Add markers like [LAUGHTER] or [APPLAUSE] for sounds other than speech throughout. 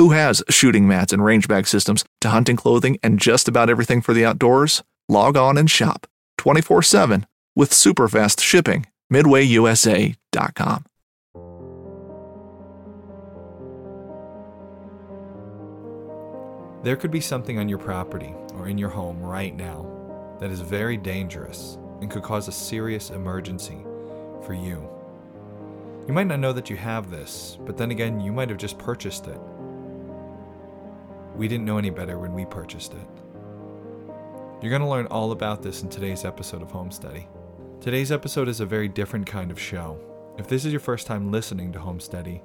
Who has shooting mats and range bag systems to hunting clothing and just about everything for the outdoors? Log on and shop 24 7 with super fast shipping. MidwayUSA.com. There could be something on your property or in your home right now that is very dangerous and could cause a serious emergency for you. You might not know that you have this, but then again, you might have just purchased it. We didn't know any better when we purchased it. You're going to learn all about this in today's episode of Homesteady. Today's episode is a very different kind of show. If this is your first time listening to Homesteady,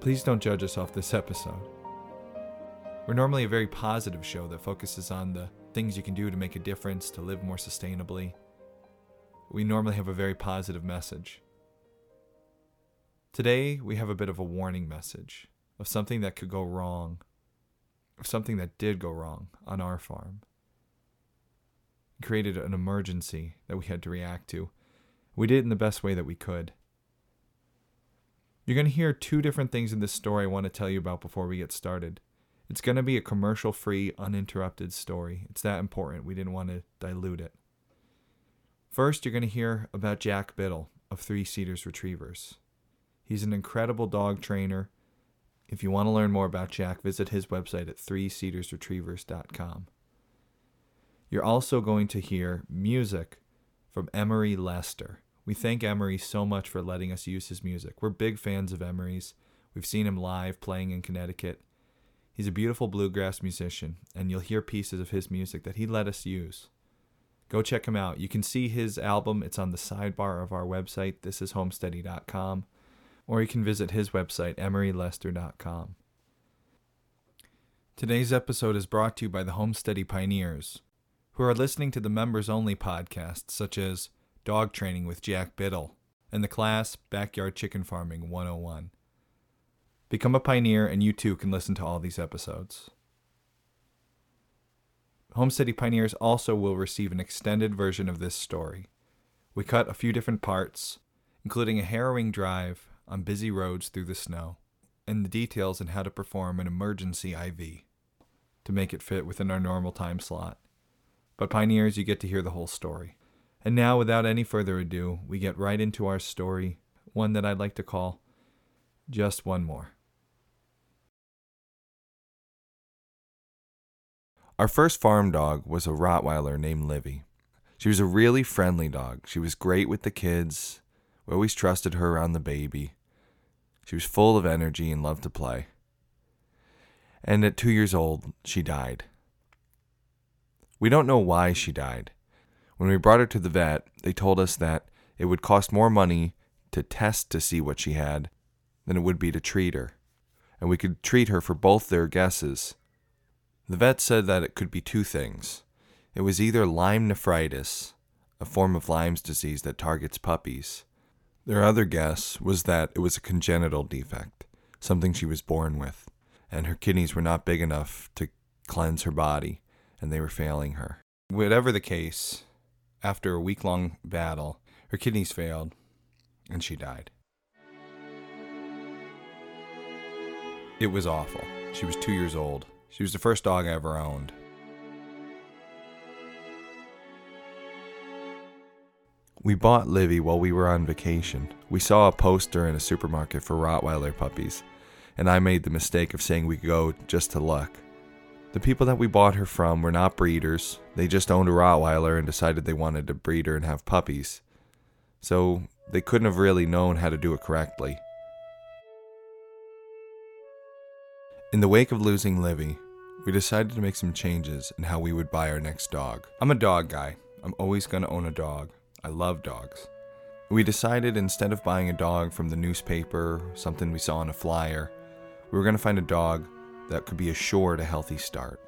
please don't judge us off this episode. We're normally a very positive show that focuses on the things you can do to make a difference, to live more sustainably. We normally have a very positive message. Today, we have a bit of a warning message of something that could go wrong, of something that did go wrong on our farm. It created an emergency that we had to react to. We did it in the best way that we could. You're going to hear two different things in this story I want to tell you about before we get started. It's going to be a commercial free, uninterrupted story. It's that important. We didn't want to dilute it. First, you're going to hear about Jack Biddle of Three Cedars Retrievers. He's an incredible dog trainer. If you want to learn more about Jack, visit his website at threecedarsretrievers.com. You're also going to hear music from Emery Lester. We thank Emery so much for letting us use his music. We're big fans of Emery's. We've seen him live playing in Connecticut. He's a beautiful bluegrass musician, and you'll hear pieces of his music that he let us use. Go check him out. You can see his album, it's on the sidebar of our website, thisishomesteady.com, or you can visit his website, emerylester.com. Today's episode is brought to you by the Homesteady Pioneers, who are listening to the members only podcasts such as Dog Training with Jack Biddle and the class Backyard Chicken Farming 101. Become a pioneer, and you too can listen to all these episodes. Homesteady Pioneers also will receive an extended version of this story. We cut a few different parts, including a harrowing drive on busy roads through the snow, and the details on how to perform an emergency IV to make it fit within our normal time slot. But, Pioneers, you get to hear the whole story. And now, without any further ado, we get right into our story, one that I'd like to call Just One More. Our first farm dog was a Rottweiler named Livy. She was a really friendly dog. She was great with the kids. We always trusted her around the baby. She was full of energy and loved to play. And at two years old, she died. We don't know why she died. When we brought her to the vet, they told us that it would cost more money to test to see what she had than it would be to treat her. And we could treat her for both their guesses the vet said that it could be two things. It was either Lyme nephritis, a form of Lyme's disease that targets puppies. Their other guess was that it was a congenital defect, something she was born with, and her kidneys were not big enough to cleanse her body, and they were failing her. Whatever the case, after a week long battle, her kidneys failed and she died. It was awful. She was two years old. She was the first dog I ever owned. We bought Livy while we were on vacation. We saw a poster in a supermarket for Rottweiler puppies, and I made the mistake of saying we go just to look. The people that we bought her from were not breeders. They just owned a Rottweiler and decided they wanted to breed her and have puppies. So they couldn't have really known how to do it correctly. In the wake of losing Livy, we decided to make some changes in how we would buy our next dog. I'm a dog guy. I'm always going to own a dog. I love dogs. We decided instead of buying a dog from the newspaper, something we saw on a flyer, we were going to find a dog that could be assured a healthy start.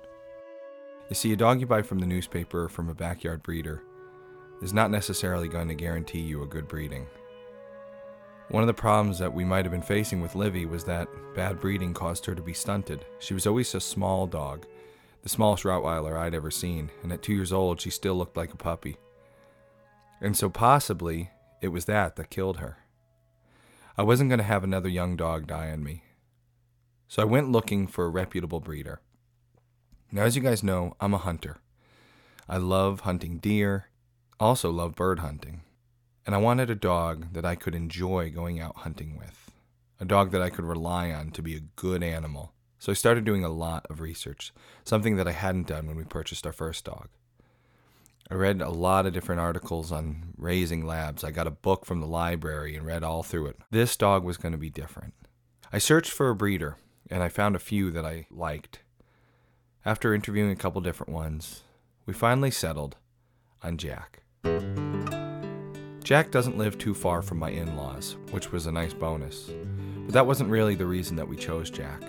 You see, a dog you buy from the newspaper or from a backyard breeder is not necessarily going to guarantee you a good breeding. One of the problems that we might have been facing with Livy was that bad breeding caused her to be stunted. She was always a small dog, the smallest Rottweiler I'd ever seen, and at two years old, she still looked like a puppy. And so possibly it was that that killed her. I wasn't going to have another young dog die on me. So I went looking for a reputable breeder. Now, as you guys know, I'm a hunter. I love hunting deer, also love bird hunting. And I wanted a dog that I could enjoy going out hunting with, a dog that I could rely on to be a good animal. So I started doing a lot of research, something that I hadn't done when we purchased our first dog. I read a lot of different articles on raising labs. I got a book from the library and read all through it. This dog was going to be different. I searched for a breeder and I found a few that I liked. After interviewing a couple different ones, we finally settled on Jack. Jack doesn't live too far from my in laws, which was a nice bonus. But that wasn't really the reason that we chose Jack.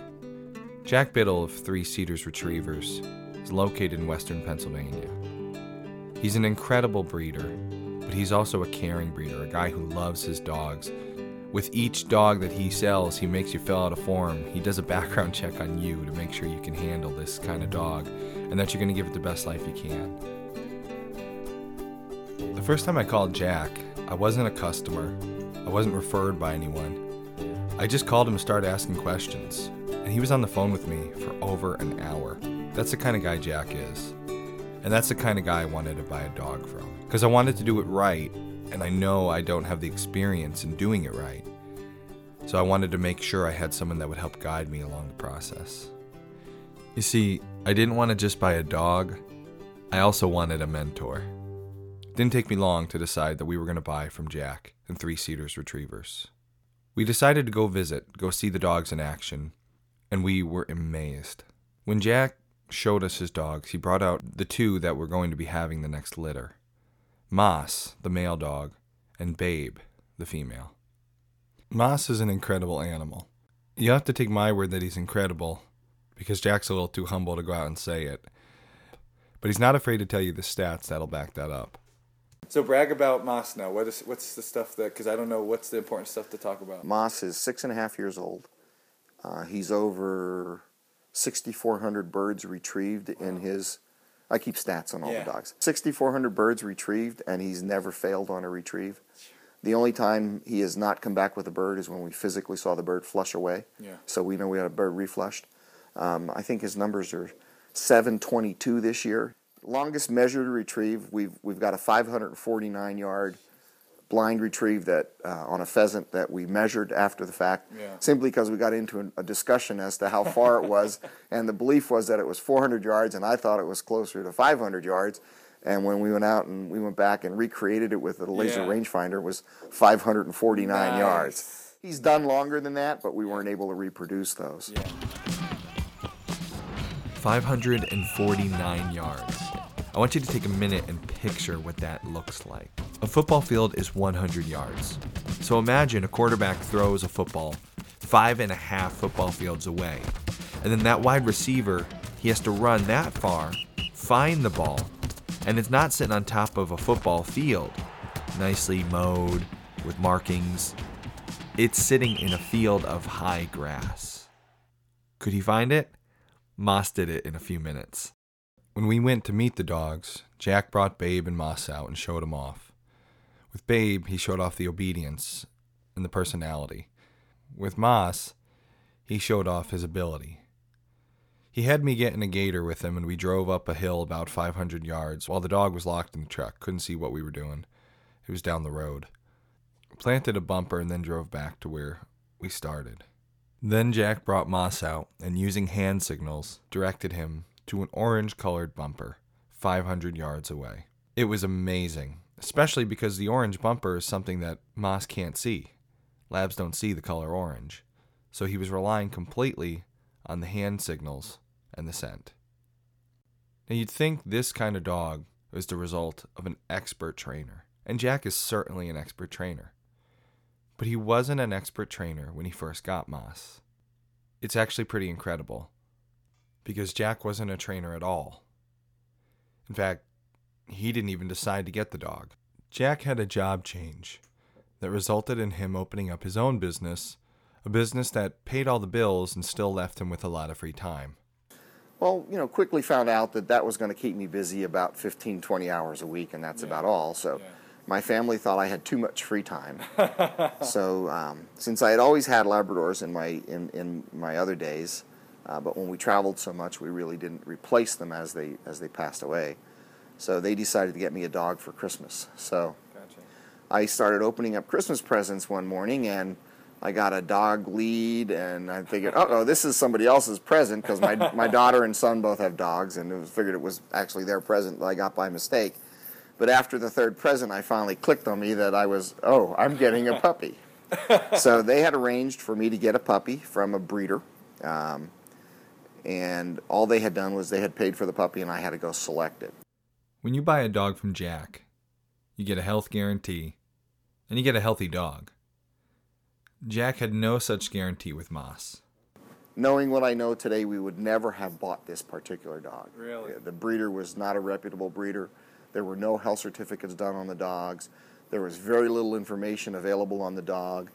Jack Biddle of Three Cedars Retrievers is located in western Pennsylvania. He's an incredible breeder, but he's also a caring breeder, a guy who loves his dogs. With each dog that he sells, he makes you fill out a form. He does a background [LAUGHS] check on you to make sure you can handle this kind of dog and that you're going to give it the best life you can. The first time I called Jack, I wasn't a customer. I wasn't referred by anyone. I just called him to start asking questions, and he was on the phone with me for over an hour. That's the kind of guy Jack is. And that's the kind of guy I wanted to buy a dog from. Because I wanted to do it right, and I know I don't have the experience in doing it right. So I wanted to make sure I had someone that would help guide me along the process. You see, I didn't want to just buy a dog, I also wanted a mentor. It didn't take me long to decide that we were going to buy from Jack and Three Cedars Retrievers. We decided to go visit, go see the dogs in action, and we were amazed. When Jack showed us his dogs, he brought out the two that were going to be having the next litter Moss, the male dog, and Babe, the female. Moss is an incredible animal. You have to take my word that he's incredible because Jack's a little too humble to go out and say it. But he's not afraid to tell you the stats that'll back that up. So brag about Moss now. What is what's the stuff that? Because I don't know what's the important stuff to talk about. Moss is six and a half years old. Uh, he's over 6,400 birds retrieved in his. I keep stats on all Yeah. the dogs. 6,400 birds retrieved, and he's never failed on a retrieve. The only time he has not come back with a bird is when we physically saw the bird flush away. Yeah. So we know we had a bird reflushed. Um, I think his numbers are 722 this year. Longest measured retrieve, we've we've got a 549 yard blind retrieve that uh, on a pheasant that we measured after the fact, Yeah. simply because we got into an- a discussion as to how far it was, [LAUGHS] and the belief was that it was 400 yards, and I thought it was closer to 500 yards. And when we went out and we went back and recreated it with a laser Yeah. rangefinder, it was 549 Nice. yards. He's done longer than that, but we weren't able to reproduce those. 549 yards. I want you to take a minute and picture what that looks like. A football field is 100 yards. So imagine a quarterback throws a football five and a half football fields away. And then that wide receiver, he has to run that far, find the ball, and it's not sitting on top of a football field, nicely mowed with markings. It's sitting in a field of high grass. Could he find it? Moss did it in a few minutes. When we went to meet the dogs, Jack brought Babe and Moss out and showed him off. With Babe, he showed off the obedience and the personality. With Moss, he showed off his ability. He had me get in a gator with him, and we drove up a hill about 500 yards while the dog was locked in the truck. Couldn't see what we were doing. It was down the road. Planted a bumper and then drove back to where we started. Then Jack brought Moss out and, using hand signals, directed him to an orange colored bumper 500 yards away. It was amazing, especially because the orange bumper is something that Moss can't see. Labs don't see the color orange. So he was relying completely on the hand signals and the scent. Now you'd think this kind of dog was the result of an expert trainer, and Jack is certainly an expert trainer. But he wasn't an expert trainer when he first got Moss. It's actually pretty incredible, because Jack wasn't a trainer at all. In fact, he didn't even decide to get the dog. Jack had a job change that resulted in him opening up his own business, a business that paid all the bills and still left him with a lot of free time. Well, you know, quickly found out that that was going to keep me busy about 15, 20 hours a week, and that's about all. So my family thought I had too much free time. [LAUGHS] so um, since I had always had Labradors in my in, in my other days, uh, but when we traveled so much, we really didn't replace them as they as they passed away. So they decided to get me a dog for Christmas. So I started opening up Christmas presents one morning and I got a dog lead, and I figured, oh, this is somebody else's present because my, my daughter and son both have dogs, and it was, figured it was actually their present that I got by mistake. But after the third present, I finally clicked on me that I was, oh, I'm getting a puppy. [LAUGHS] so they had arranged for me to get a puppy from a breeder. Um, and all they had done was they had paid for the puppy, and I had to go select it. When you buy a dog from Jack, you get a health guarantee, and you get a healthy dog. Jack had no such guarantee with Moss. Knowing what I know today, we would never have bought this particular dog. Really? The breeder was not a reputable breeder. There were no health certificates done on the dogs. There was very little information available on the dog.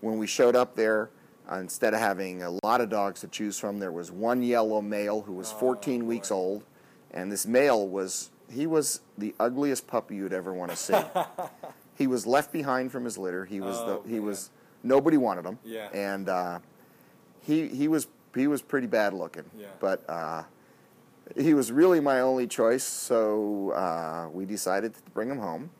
When we showed up there, uh, instead of having a lot of dogs to choose from, there was one yellow male who was 14 weeks old, and this male was he was the ugliest puppy you'd ever want to see. [LAUGHS] he was left behind from his litter. He was Oh, the he man. was nobody wanted him. Yeah. And uh, he he was he was pretty bad looking. Yeah. But uh, he was really my only choice, so uh, we decided to bring him home.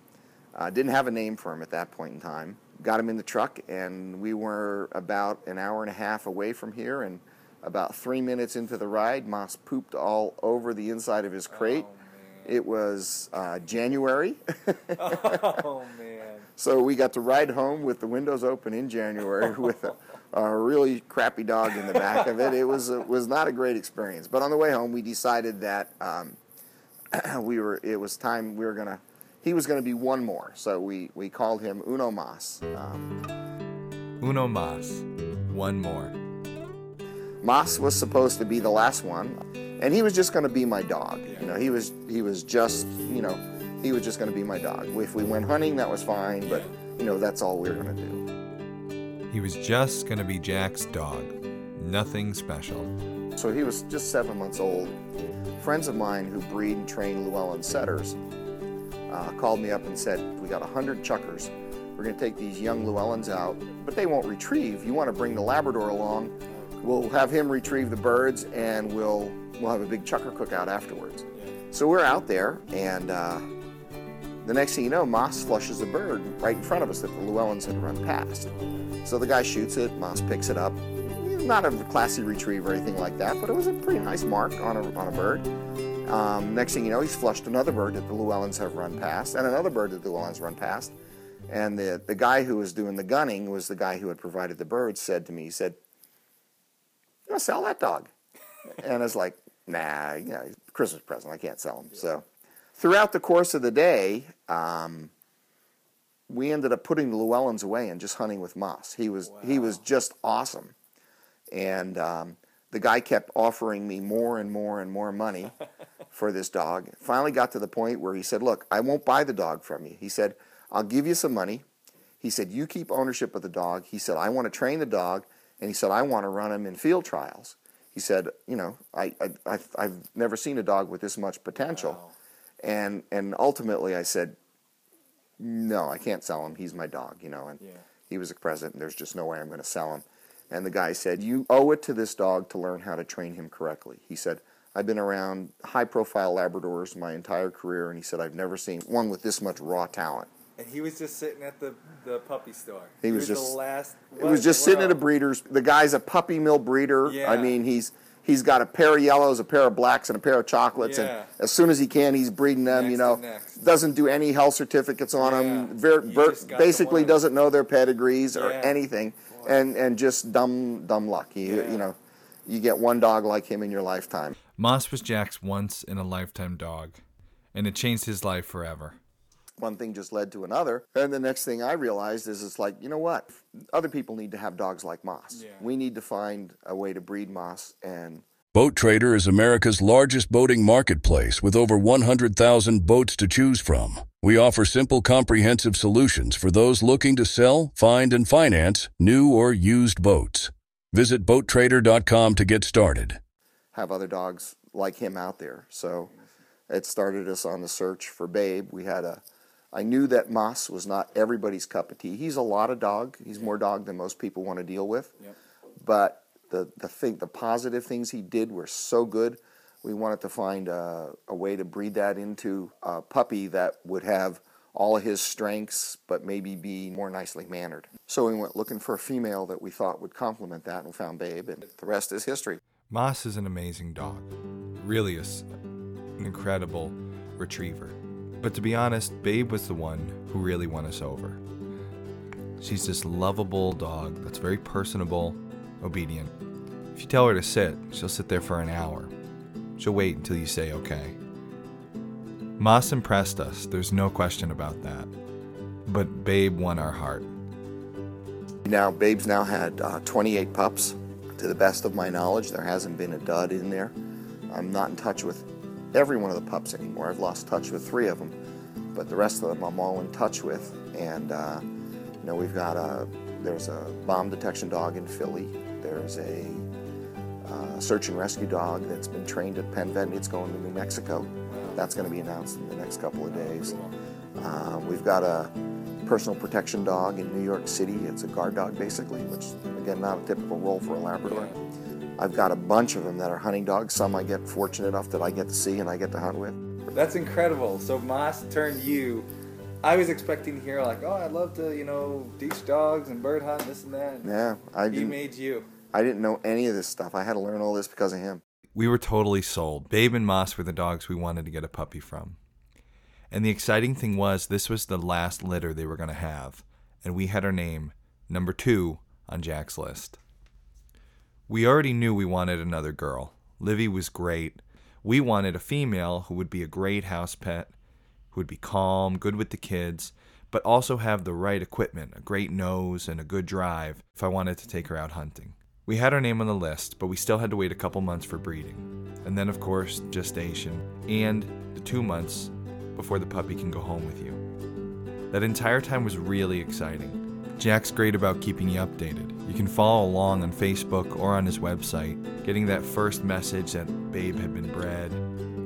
Uh, didn't have a name for him at that point in time. Got him in the truck, and we were about an hour and a half away from here. And about three minutes into the ride, Moss pooped all over the inside of his crate. it was uh, January, [LAUGHS] [LAUGHS] Oh man. so we got to ride home with the windows open in January [LAUGHS] with a, a really crappy dog in the back of it. It was it was not a great experience. But on the way home, we decided that um, [CLEARS THROAT] we were it was time we were gonna he was gonna be one more. So we we called him Uno Mas. Um, Uno Mas. One more. Mas was supposed to be the last one, and he was just going to be my dog. You know, he was he was just you know he was just going to be my dog. If we went hunting, that was fine, but you know that's all we were going to do. He was just gonna be Jack's dog. Nothing special. So he was just seven months old. Friends of mine who breed and train Llewellyn setters uh, called me up and said, "We got hundred chukars. We're going to take these young Llewellyns out, but they won't retrieve. You want to bring the Labrador along? We'll have him retrieve the birds, and we'll we'll have a big chukar cookout afterwards." So we're out there, and uh, the next thing you know, Moss flushes a bird right in front of us that the Llewellyns had run past. So the guy shoots it. Moss picks it up. Not a classy retrieve or anything like that, but it was a pretty nice mark on a, on a bird. Um, next thing you know, he's flushed another bird that the Llewellyns have run past, and another bird that the Llewellyns run past. And the, the guy who was doing the gunning was the guy who had provided the birds, said to me, he said, You want to sell that dog? and I was like, Nah, you know, he's Christmas present, I can't sell him. So throughout the course of the day, um, we ended up putting the Llewellyns away and just hunting with Moss. He was he was just awesome, and um, the guy kept offering me more and more and more money [LAUGHS] for this dog. Finally, got to the point where he said, "Look, I won't buy the dog from you." He said, "I'll give you some money." He said, "You keep ownership of the dog." He said, "I want to train the dog," and he said, "I want to run him in field trials." He said, "You know, I, I I've, I've never seen a dog with this much potential." And and ultimately, I said, no, I can't sell him. He's my dog, you know. And Yeah. he was a present, and there's just no way I'm going to sell him. And the guy said, you owe it to this dog to learn how to train him correctly. He said. I've been around high profile Labradors my entire career, and he said, I've never seen one with this much raw talent. And he was just sitting at the, the puppy store. He was just- the last. It was just sitting at a breeder's. The guy's a puppy mill breeder. Yeah. I mean, he's he's got a pair of yellows, a pair of blacks, and a pair of chocolates. Yeah. And as soon as he can, he's breeding them. you know, doesn't do any health certificates on Yeah. them. Ver, He ver, got the basically doesn't know their pedigrees or Yeah. anything, and and just dumb dumb luck. You, Yeah. you know, you get one dog like him in your lifetime. Moss was Jack's once in a lifetime dog, and it changed his life forever. one thing just led to another. And the next thing I realized is it's like, you know what? Other people need to have dogs like Moss. Yeah. We need to find a way to breed Moss. And Boat Trader is America's largest boating marketplace with over 100,000 boats to choose from. We offer simple, comprehensive solutions for those looking to sell, find, and finance new or used boats. Visit BoatTrader.com to get started. Have other dogs like him out there. So it started us on the search for Babe. We had a, I knew that Moss was not everybody's cup of tea. He's a lot of dog. He's more dog than most people want to deal with. Yep. But the the thing, the positive things he did were so good. We wanted to find a, a way to breed that into a puppy that would have all of his strengths, but maybe be more nicely mannered. So we went looking for a female that we thought would complement that, and found Babe, and the rest is history. Moss is an amazing dog. Really is an incredible retriever. But to be honest, Babe was the one who really won us over. She's this lovable dog that's very personable, obedient. If you tell her to sit, she'll sit there for an hour. She'll wait until you say okay. Moss impressed us, there's no question about that. But Babe won our heart. Now, Babe's now had uh, 28 pups. To the best of my knowledge, there hasn't been a dud in there. I'm not in touch with every one of the pups anymore. I've lost touch with three of them, but the rest of them I'm all in touch with. And uh, you know, we've got a there's a bomb detection dog in Philly. There's a uh, search and rescue dog that's been trained at Penn Vet. It's going to New Mexico. That's going to be announced in the next couple of days. Um, we've got a personal protection dog in New York City. It's a guard dog, basically, which, again, not a typical role for a Labrador. I've got a bunch of them that are hunting dogs. Some I get fortunate enough that I get to see and I get to hunt with. That's incredible. So Moss turned you. I was expecting to hear like, oh, I'd love to, you know, teach dogs and bird hunt, this and that. Yeah, I He didn't, made you. I didn't know any of this stuff. I had to learn all this because of him. We were totally sold. Babe and Moss were the dogs we wanted to get a puppy from. And the exciting thing was, this was the last litter they were going to have, and we had our name, number two, on Jack's list. We already knew we wanted another girl. Livy was great. We wanted a female who would be a great house pet, who would be calm, good with the kids, but also have the right equipment, a great nose, and a good drive if I wanted to take her out hunting. We had our name on the list, but we still had to wait a couple months for breeding. And then, of course, gestation, and the two months before the puppy can go home with you. That entire time was really exciting. Jack's great about keeping you updated. You can follow along on Facebook or on his website, getting that first message that Babe had been bred,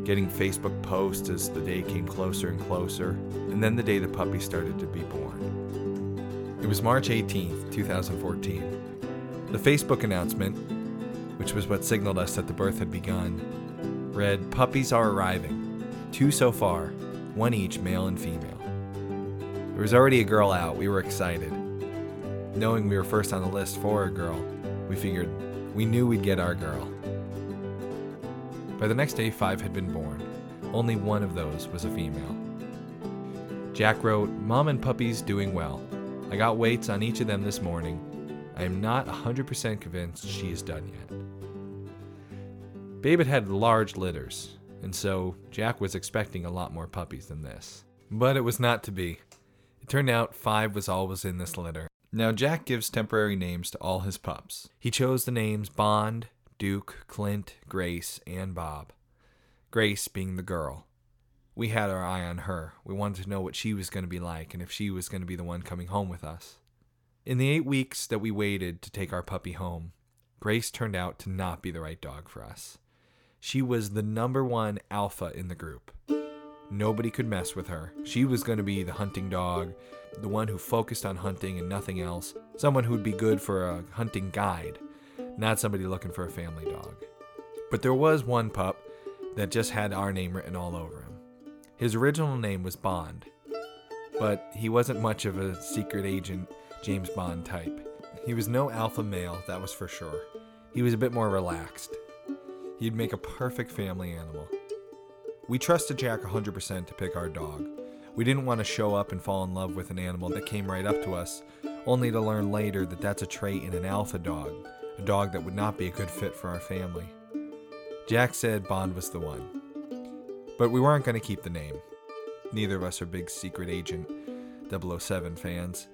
getting Facebook posts as the day came closer and closer, and then the day the puppy started to be born. It was March 18th, 2014. The Facebook announcement, which was what signaled us that the birth had begun, read Puppies are arriving. Two so far, one each, male and female. There was already a girl out. We were excited. Knowing we were first on the list for a girl, we figured we knew we'd get our girl. By the next day, five had been born. Only one of those was a female. Jack wrote, Mom and puppies doing well. I got weights on each of them this morning. I am not 100% convinced she is done yet. Babe had had large litters, and so Jack was expecting a lot more puppies than this. But it was not to be. It turned out five was all was in this litter. Now, Jack gives temporary names to all his pups. He chose the names Bond, Duke, Clint, Grace, and Bob. Grace being the girl. We had our eye on her. We wanted to know what she was going to be like and if she was going to be the one coming home with us. In the eight weeks that we waited to take our puppy home, Grace turned out to not be the right dog for us. She was the number one alpha in the group. Nobody could mess with her. She was going to be the hunting dog, the one who focused on hunting and nothing else, someone who'd be good for a hunting guide, not somebody looking for a family dog. But there was one pup that just had our name written all over him. His original name was Bond, but he wasn't much of a secret agent James Bond type. He was no alpha male, that was for sure. He was a bit more relaxed. He'd make a perfect family animal. We trusted Jack 100% to pick our dog. We didn't want to show up and fall in love with an animal that came right up to us, only to learn later that that's a trait in an alpha dog, a dog that would not be a good fit for our family. Jack said Bond was the one. But we weren't going to keep the name. Neither of us are big secret agent 007 fans.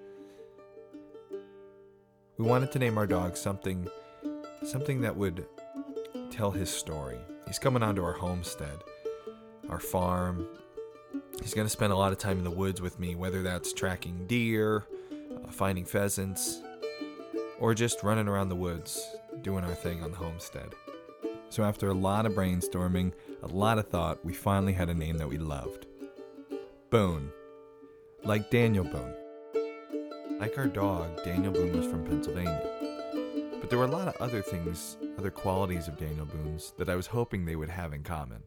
We wanted to name our dog something something that would tell his story. He's coming onto our homestead, our farm. He's going to spend a lot of time in the woods with me, whether that's tracking deer, uh, finding pheasants, or just running around the woods, doing our thing on the homestead. So, after a lot of brainstorming, a lot of thought, we finally had a name that we loved Boone. Like Daniel Boone. Like our dog, Daniel Boone was from Pennsylvania. But there were a lot of other things, other qualities of Daniel Boone's that I was hoping they would have in common.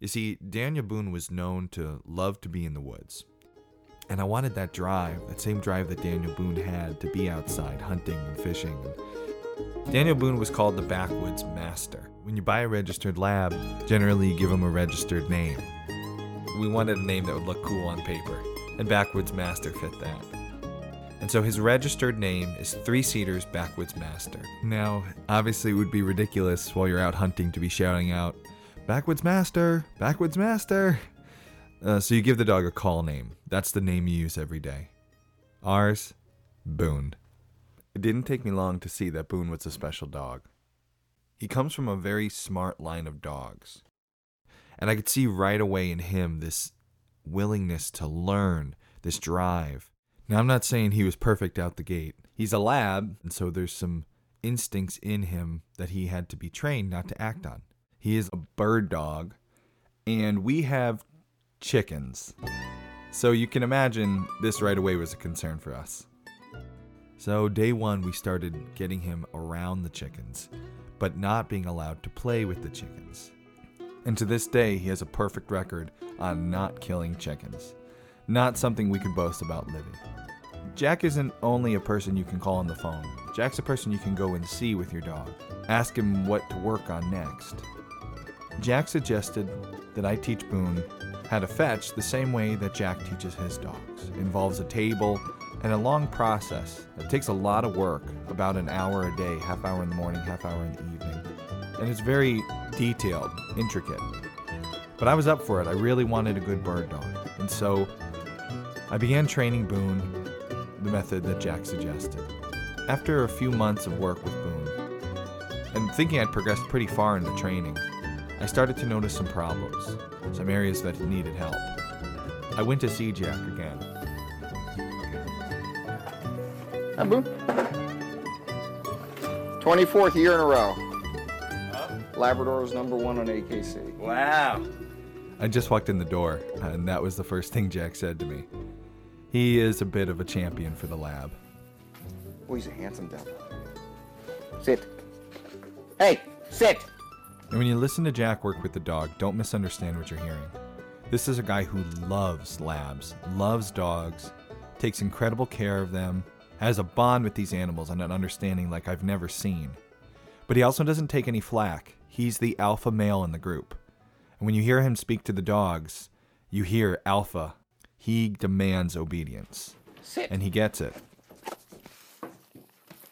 You see, Daniel Boone was known to love to be in the woods. And I wanted that drive, that same drive that Daniel Boone had to be outside hunting and fishing. Daniel Boone was called the Backwoods Master. When you buy a registered lab, generally you give him a registered name. We wanted a name that would look cool on paper, and Backwoods Master fit that. And so his registered name is Three Cedars Backwoods Master. Now, obviously, it would be ridiculous while you're out hunting to be shouting out, Backwoods Master! Backwoods Master! Uh, so you give the dog a call name. That's the name you use every day. Ours, Boone. It didn't take me long to see that Boone was a special dog. He comes from a very smart line of dogs. And I could see right away in him this willingness to learn, this drive. Now, I'm not saying he was perfect out the gate. He's a lab, and so there's some instincts in him that he had to be trained not to act on. He is a bird dog, and we have chickens. So you can imagine this right away was a concern for us. So, day one, we started getting him around the chickens, but not being allowed to play with the chickens. And to this day, he has a perfect record on not killing chickens. Not something we could boast about Livy. Jack isn't only a person you can call on the phone, Jack's a person you can go and see with your dog. Ask him what to work on next. Jack suggested that I teach Boone how to fetch the same way that Jack teaches his dogs. It involves a table and a long process. It takes a lot of work, about an hour a day, half hour in the morning, half hour in the evening. And it's very detailed, intricate. But I was up for it. I really wanted a good bird dog. And so I began training Boone the method that Jack suggested. After a few months of work with Boone, and thinking I'd progressed pretty far in the training, I started to notice some problems, some areas that needed help. I went to see Jack again. Hi, Boone. 24th year in a row. Labrador was number one on AKC. Wow. I just walked in the door, and that was the first thing Jack said to me. He is a bit of a champion for the lab. Oh, he's a handsome devil. Sit. Hey, sit! And when you listen to Jack work with the dog, don't misunderstand what you're hearing. This is a guy who loves labs, loves dogs, takes incredible care of them, has a bond with these animals and an understanding like I've never seen. But he also doesn't take any flack. He's the alpha male in the group. And when you hear him speak to the dogs, you hear alpha. He demands obedience. Sit. And he gets it.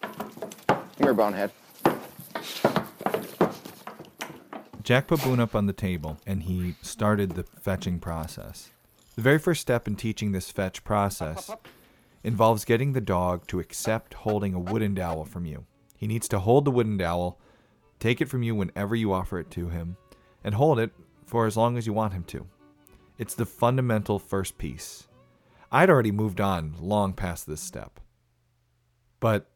Come here, bonehead. Jack put Boone up on the table and he started the fetching process. The very first step in teaching this fetch process involves getting the dog to accept holding a wooden dowel from you. He needs to hold the wooden dowel, take it from you whenever you offer it to him, and hold it for as long as you want him to. It's the fundamental first piece. I'd already moved on long past this step. But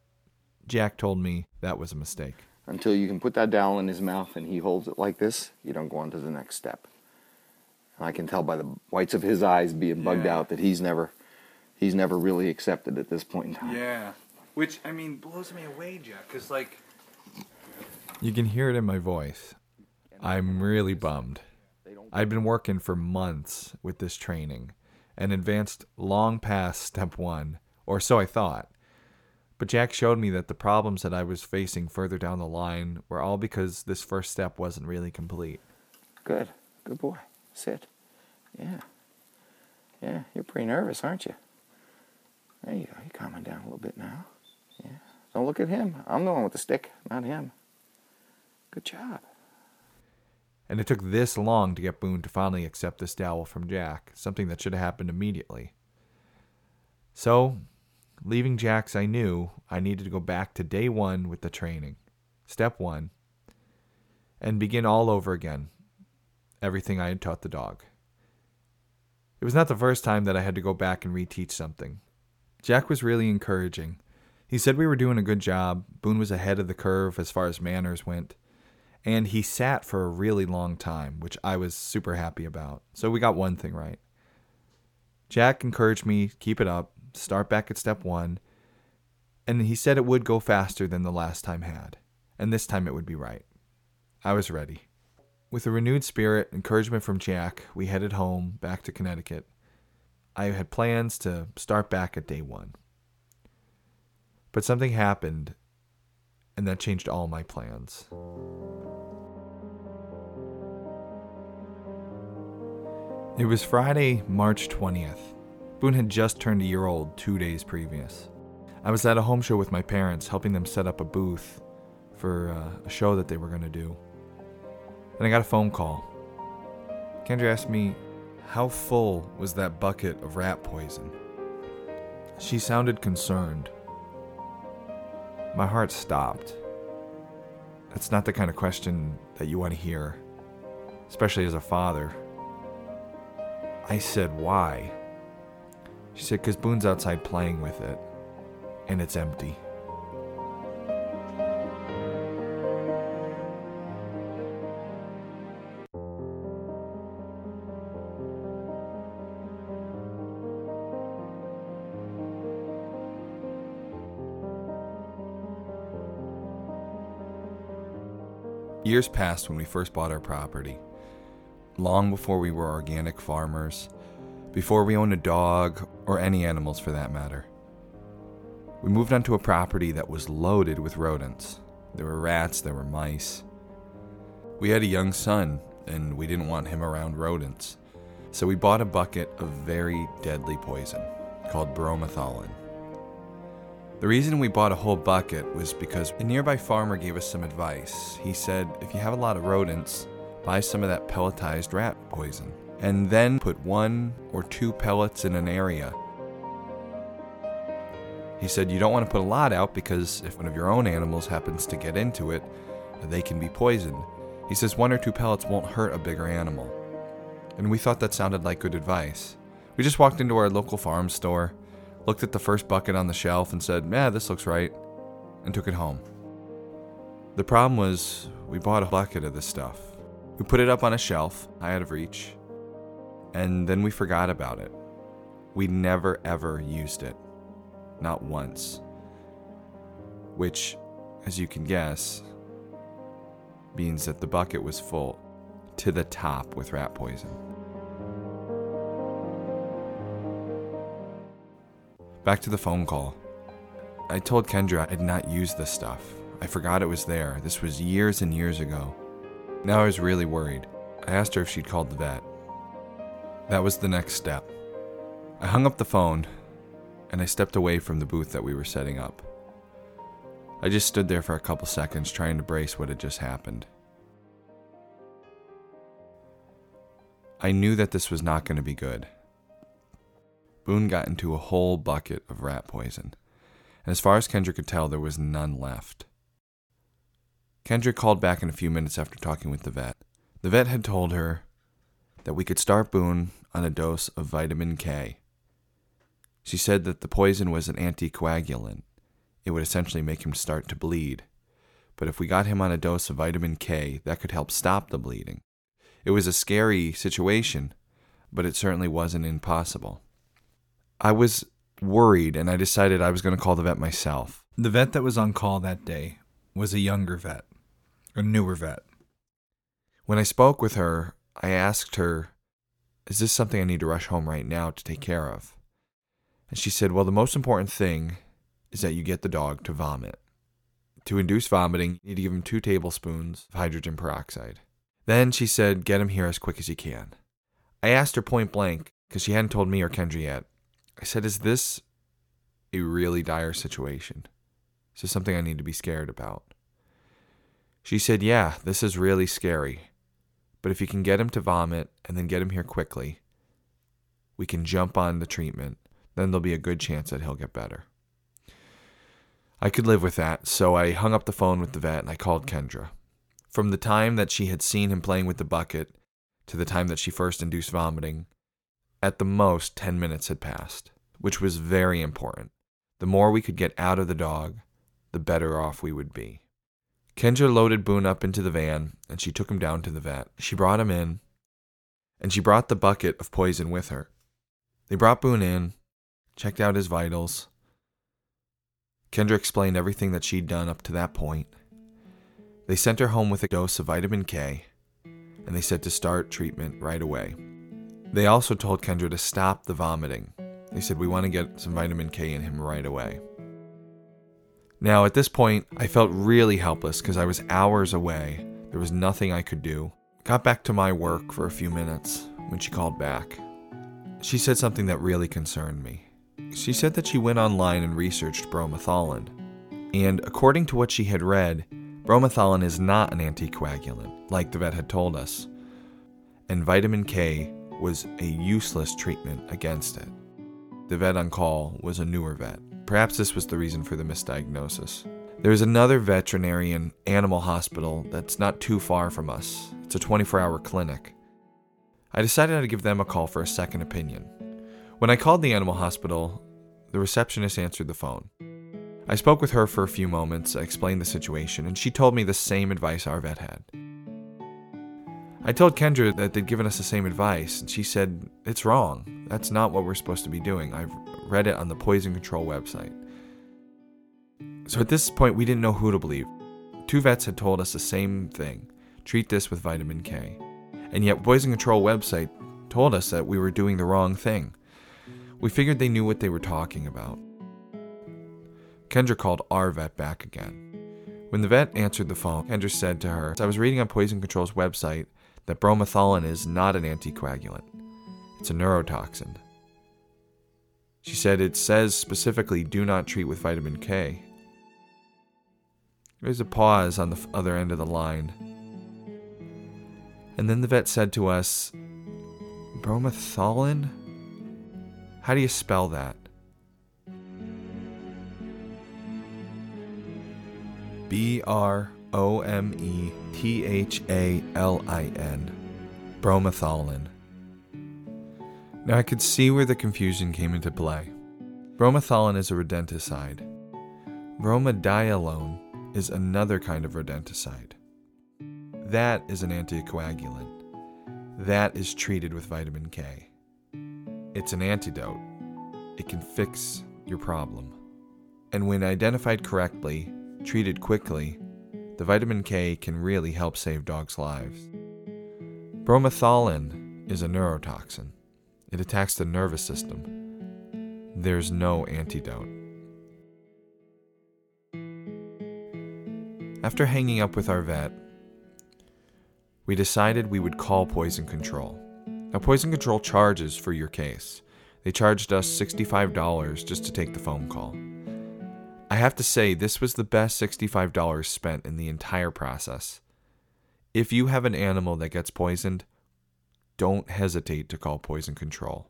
Jack told me that was a mistake. Until you can put that dowel in his mouth and he holds it like this, you don't go on to the next step. And I can tell by the whites of his eyes being bugged Yeah. out that he's never he's never really accepted at this point in time. Yeah, which I mean blows me away, Jack. Cause like, you can hear it in my voice. I'm really bummed. I'd been working for months with this training, and advanced long past step one, or so I thought. But Jack showed me that the problems that I was facing further down the line were all because this first step wasn't really complete. Good. Good boy. Sit. Yeah. Yeah, you're pretty nervous, aren't you? There you go. You're calming down a little bit now. Yeah. Don't look at him. I'm the one with the stick, not him. Good job. And it took this long to get Boone to finally accept this dowel from Jack, something that should have happened immediately. So, leaving Jack's, I knew I needed to go back to day one with the training, step one, and begin all over again. Everything I had taught the dog. It was not the first time that I had to go back and reteach something. Jack was really encouraging. He said we were doing a good job. Boone was ahead of the curve as far as manners went and he sat for a really long time, which I was super happy about. So we got one thing right. Jack encouraged me, keep it up, start back at step one, and he said it would go faster than the last time had, and this time it would be right. I was ready. With a renewed spirit, encouragement from Jack, we headed home, back to Connecticut. I had plans to start back at day one. But something happened, and that changed all my plans. It was Friday, March 20th. Boone had just turned a year old two days previous. I was at a home show with my parents, helping them set up a booth for uh, a show that they were going to do. And I got a phone call. Kendra asked me, How full was that bucket of rat poison? She sounded concerned. My heart stopped. That's not the kind of question that you want to hear, especially as a father. I said, Why? She said, Because Boone's outside playing with it, and it's empty. Years passed when we first bought our property. Long before we were organic farmers, before we owned a dog or any animals for that matter. We moved onto a property that was loaded with rodents. There were rats, there were mice. We had a young son, and we didn't want him around rodents. So we bought a bucket of very deadly poison called bromethalin. The reason we bought a whole bucket was because a nearby farmer gave us some advice. He said, if you have a lot of rodents, buy some of that pelletized rat poison, and then put one or two pellets in an area. He said, you don't want to put a lot out because if one of your own animals happens to get into it, they can be poisoned. He says, one or two pellets won't hurt a bigger animal. And we thought that sounded like good advice. We just walked into our local farm store, looked at the first bucket on the shelf, and said, Yeah, this looks right, and took it home. The problem was, we bought a bucket of this stuff. We put it up on a shelf, high out of reach, and then we forgot about it. We never ever used it. Not once. Which, as you can guess, means that the bucket was full to the top with rat poison. Back to the phone call. I told Kendra I'd not used this stuff. I forgot it was there. This was years and years ago. Now I was really worried. I asked her if she'd called the vet. That was the next step. I hung up the phone and I stepped away from the booth that we were setting up. I just stood there for a couple seconds trying to brace what had just happened. I knew that this was not going to be good. Boone got into a whole bucket of rat poison, and as far as Kendra could tell, there was none left. Kendra called back in a few minutes after talking with the vet. The vet had told her that we could start Boone on a dose of vitamin K. She said that the poison was an anticoagulant. It would essentially make him start to bleed. But if we got him on a dose of vitamin K, that could help stop the bleeding. It was a scary situation, but it certainly wasn't impossible. I was worried and I decided I was going to call the vet myself. The vet that was on call that day was a younger vet, a newer vet. When I spoke with her, I asked her, Is this something I need to rush home right now to take care of? And she said, Well, the most important thing is that you get the dog to vomit. To induce vomiting, you need to give him two tablespoons of hydrogen peroxide. Then she said, Get him here as quick as you can. I asked her point blank, because she hadn't told me or Kendra yet. I said, Is this a really dire situation? Is this something I need to be scared about? She said, Yeah, this is really scary. But if you can get him to vomit and then get him here quickly, we can jump on the treatment. Then there'll be a good chance that he'll get better. I could live with that, so I hung up the phone with the vet and I called Kendra. From the time that she had seen him playing with the bucket to the time that she first induced vomiting, at the most 10 minutes had passed, which was very important. The more we could get out of the dog, the better off we would be. Kendra loaded Boone up into the van and she took him down to the vet. She brought him in and she brought the bucket of poison with her. They brought Boone in, checked out his vitals. Kendra explained everything that she'd done up to that point. They sent her home with a dose of vitamin K and they said to start treatment right away. They also told Kendra to stop the vomiting. They said, We want to get some vitamin K in him right away. Now, at this point, I felt really helpless because I was hours away. There was nothing I could do. Got back to my work for a few minutes when she called back. She said something that really concerned me. She said that she went online and researched bromethalin. And according to what she had read, bromethalin is not an anticoagulant, like the vet had told us. And vitamin K was a useless treatment against it. The vet on call was a newer vet. Perhaps this was the reason for the misdiagnosis. There's another veterinarian animal hospital that's not too far from us. It's a 24 hour clinic. I decided to give them a call for a second opinion. When I called the animal hospital, the receptionist answered the phone. I spoke with her for a few moments, I explained the situation, and she told me the same advice our vet had. I told Kendra that they'd given us the same advice, and she said, It's wrong. That's not what we're supposed to be doing. I've read it on the poison control website. So at this point, we didn't know who to believe. Two vets had told us the same thing treat this with vitamin K. And yet, Poison Control website told us that we were doing the wrong thing. We figured they knew what they were talking about. Kendra called our vet back again. When the vet answered the phone, Kendra said to her, I was reading on Poison Control's website that bromethalin is not an anticoagulant, it's a neurotoxin. She said it says specifically do not treat with vitamin K. There was a pause on the other end of the line. And then the vet said to us, Bromethalin? How do you spell that? B R O M E T H A L I N. Bromethalin. Now I could see where the confusion came into play. Bromethalin is a rodenticide. Bromadiolone is another kind of rodenticide. That is an anticoagulant. That is treated with vitamin K. It's an antidote. It can fix your problem. And when identified correctly, treated quickly, the vitamin K can really help save dogs' lives. Bromethalin is a neurotoxin. It attacks the nervous system. There's no antidote. After hanging up with our vet, we decided we would call Poison Control. Now, Poison Control charges for your case. They charged us $65 just to take the phone call. I have to say, this was the best $65 spent in the entire process. If you have an animal that gets poisoned, don't hesitate to call Poison Control.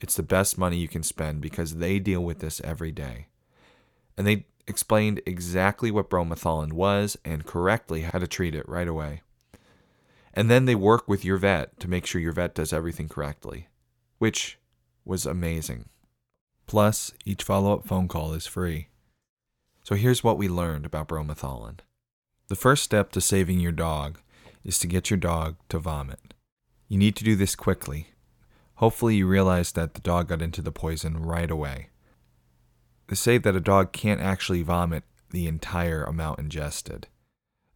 It's the best money you can spend because they deal with this every day. And they explained exactly what bromethalin was and correctly how to treat it right away. And then they work with your vet to make sure your vet does everything correctly, which was amazing. Plus, each follow up phone call is free. So here's what we learned about bromethalin. The first step to saving your dog is to get your dog to vomit. You need to do this quickly. Hopefully, you realize that the dog got into the poison right away. They say that a dog can't actually vomit the entire amount ingested.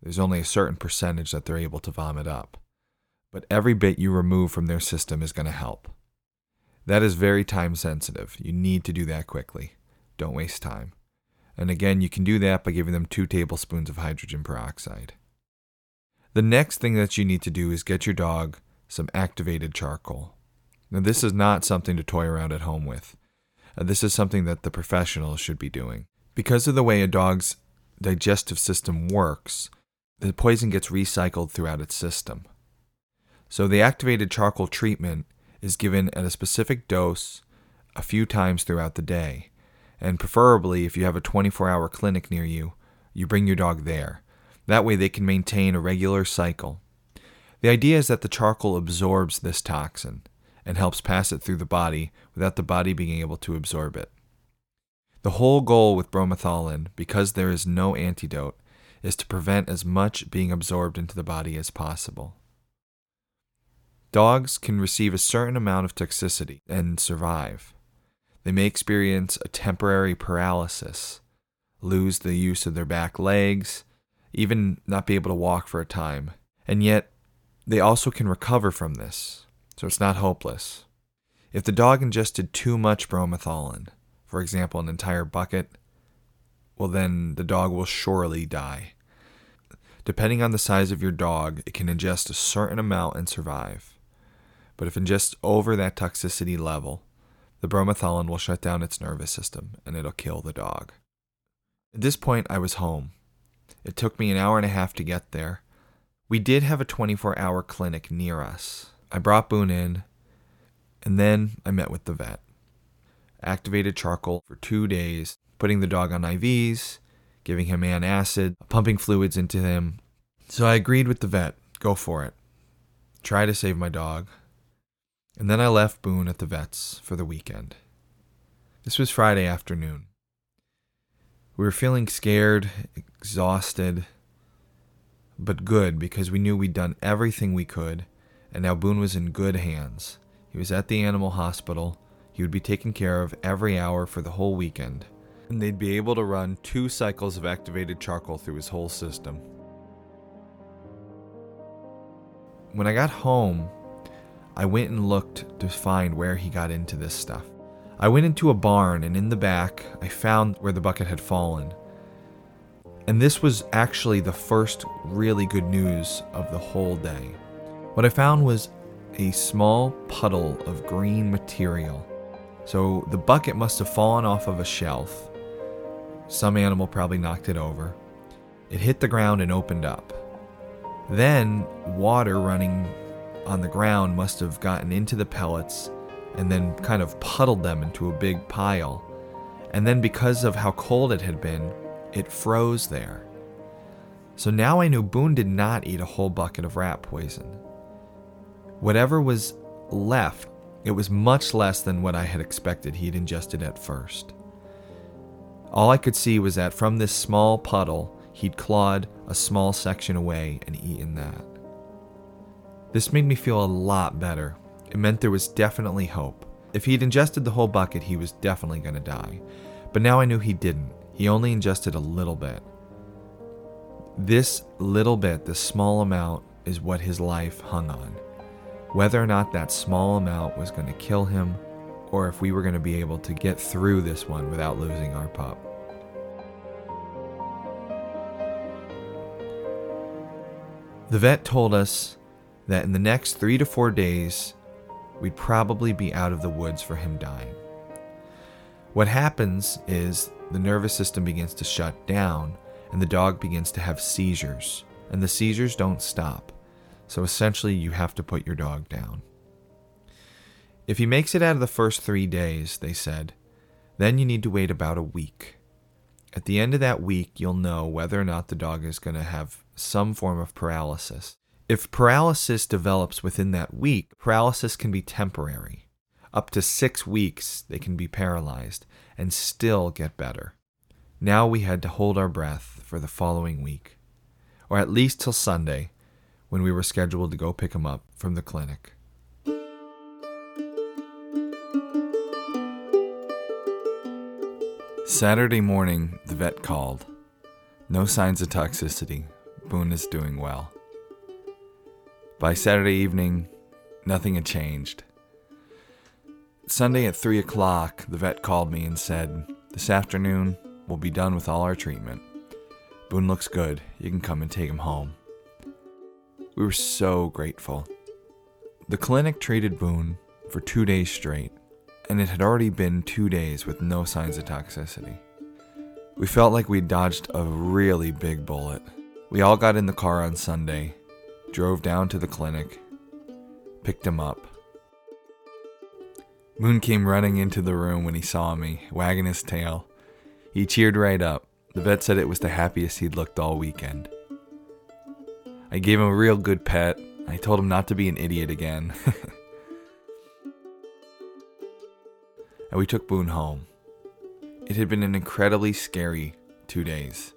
There's only a certain percentage that they're able to vomit up. But every bit you remove from their system is going to help. That is very time sensitive. You need to do that quickly. Don't waste time. And again, you can do that by giving them two tablespoons of hydrogen peroxide. The next thing that you need to do is get your dog some activated charcoal. Now, this is not something to toy around at home with. Uh, this is something that the professionals should be doing. Because of the way a dog's digestive system works, the poison gets recycled throughout its system. So, the activated charcoal treatment is given at a specific dose a few times throughout the day. And preferably, if you have a 24 hour clinic near you, you bring your dog there. That way, they can maintain a regular cycle. The idea is that the charcoal absorbs this toxin and helps pass it through the body without the body being able to absorb it. The whole goal with bromethalin, because there is no antidote, is to prevent as much being absorbed into the body as possible. Dogs can receive a certain amount of toxicity and survive. They may experience a temporary paralysis, lose the use of their back legs, even not be able to walk for a time. And yet, they also can recover from this, so it's not hopeless. If the dog ingested too much bromethalin, for example, an entire bucket, well, then the dog will surely die. Depending on the size of your dog, it can ingest a certain amount and survive. But if ingests over that toxicity level, the bromethalin will shut down its nervous system and it'll kill the dog. At this point, I was home. It took me an hour and a half to get there. We did have a 24 hour clinic near us. I brought Boone in, and then I met with the vet. Activated charcoal for two days, putting the dog on IVs, giving him antacid, pumping fluids into him. So I agreed with the vet go for it. Try to save my dog. And then I left Boone at the vet's for the weekend. This was Friday afternoon. We were feeling scared, exhausted, but good because we knew we'd done everything we could, and now Boone was in good hands. He was at the animal hospital. He would be taken care of every hour for the whole weekend, and they'd be able to run two cycles of activated charcoal through his whole system. When I got home, I went and looked to find where he got into this stuff. I went into a barn, and in the back, I found where the bucket had fallen. And this was actually the first really good news of the whole day. What I found was a small puddle of green material. So the bucket must have fallen off of a shelf. Some animal probably knocked it over. It hit the ground and opened up. Then water running on the ground must have gotten into the pellets and then kind of puddled them into a big pile. And then, because of how cold it had been, it froze there. So now I knew Boone did not eat a whole bucket of rat poison. Whatever was left, it was much less than what I had expected he'd ingested at first. All I could see was that from this small puddle, he'd clawed a small section away and eaten that. This made me feel a lot better. It meant there was definitely hope. If he'd ingested the whole bucket, he was definitely going to die. But now I knew he didn't. He only ingested a little bit. This little bit, this small amount, is what his life hung on. Whether or not that small amount was going to kill him, or if we were going to be able to get through this one without losing our pup. The vet told us that in the next three to four days, we'd probably be out of the woods for him dying. What happens is the nervous system begins to shut down and the dog begins to have seizures, and the seizures don't stop. So essentially, you have to put your dog down. If he makes it out of the first three days, they said, then you need to wait about a week. At the end of that week, you'll know whether or not the dog is going to have some form of paralysis. If paralysis develops within that week, paralysis can be temporary. Up to six weeks, they can be paralyzed and still get better. Now we had to hold our breath for the following week, or at least till Sunday, when we were scheduled to go pick him up from the clinic. Saturday morning, the vet called. No signs of toxicity. Boone is doing well. By Saturday evening, nothing had changed. Sunday at 3 o'clock, the vet called me and said, This afternoon, we'll be done with all our treatment. Boone looks good. You can come and take him home. We were so grateful. The clinic treated Boone for two days straight, and it had already been two days with no signs of toxicity. We felt like we'd dodged a really big bullet. We all got in the car on Sunday, drove down to the clinic, picked him up. Boone came running into the room when he saw me, wagging his tail. He cheered right up. The vet said it was the happiest he'd looked all weekend. I gave him a real good pet. I told him not to be an idiot again. [LAUGHS] and we took Boone home. It had been an incredibly scary two days.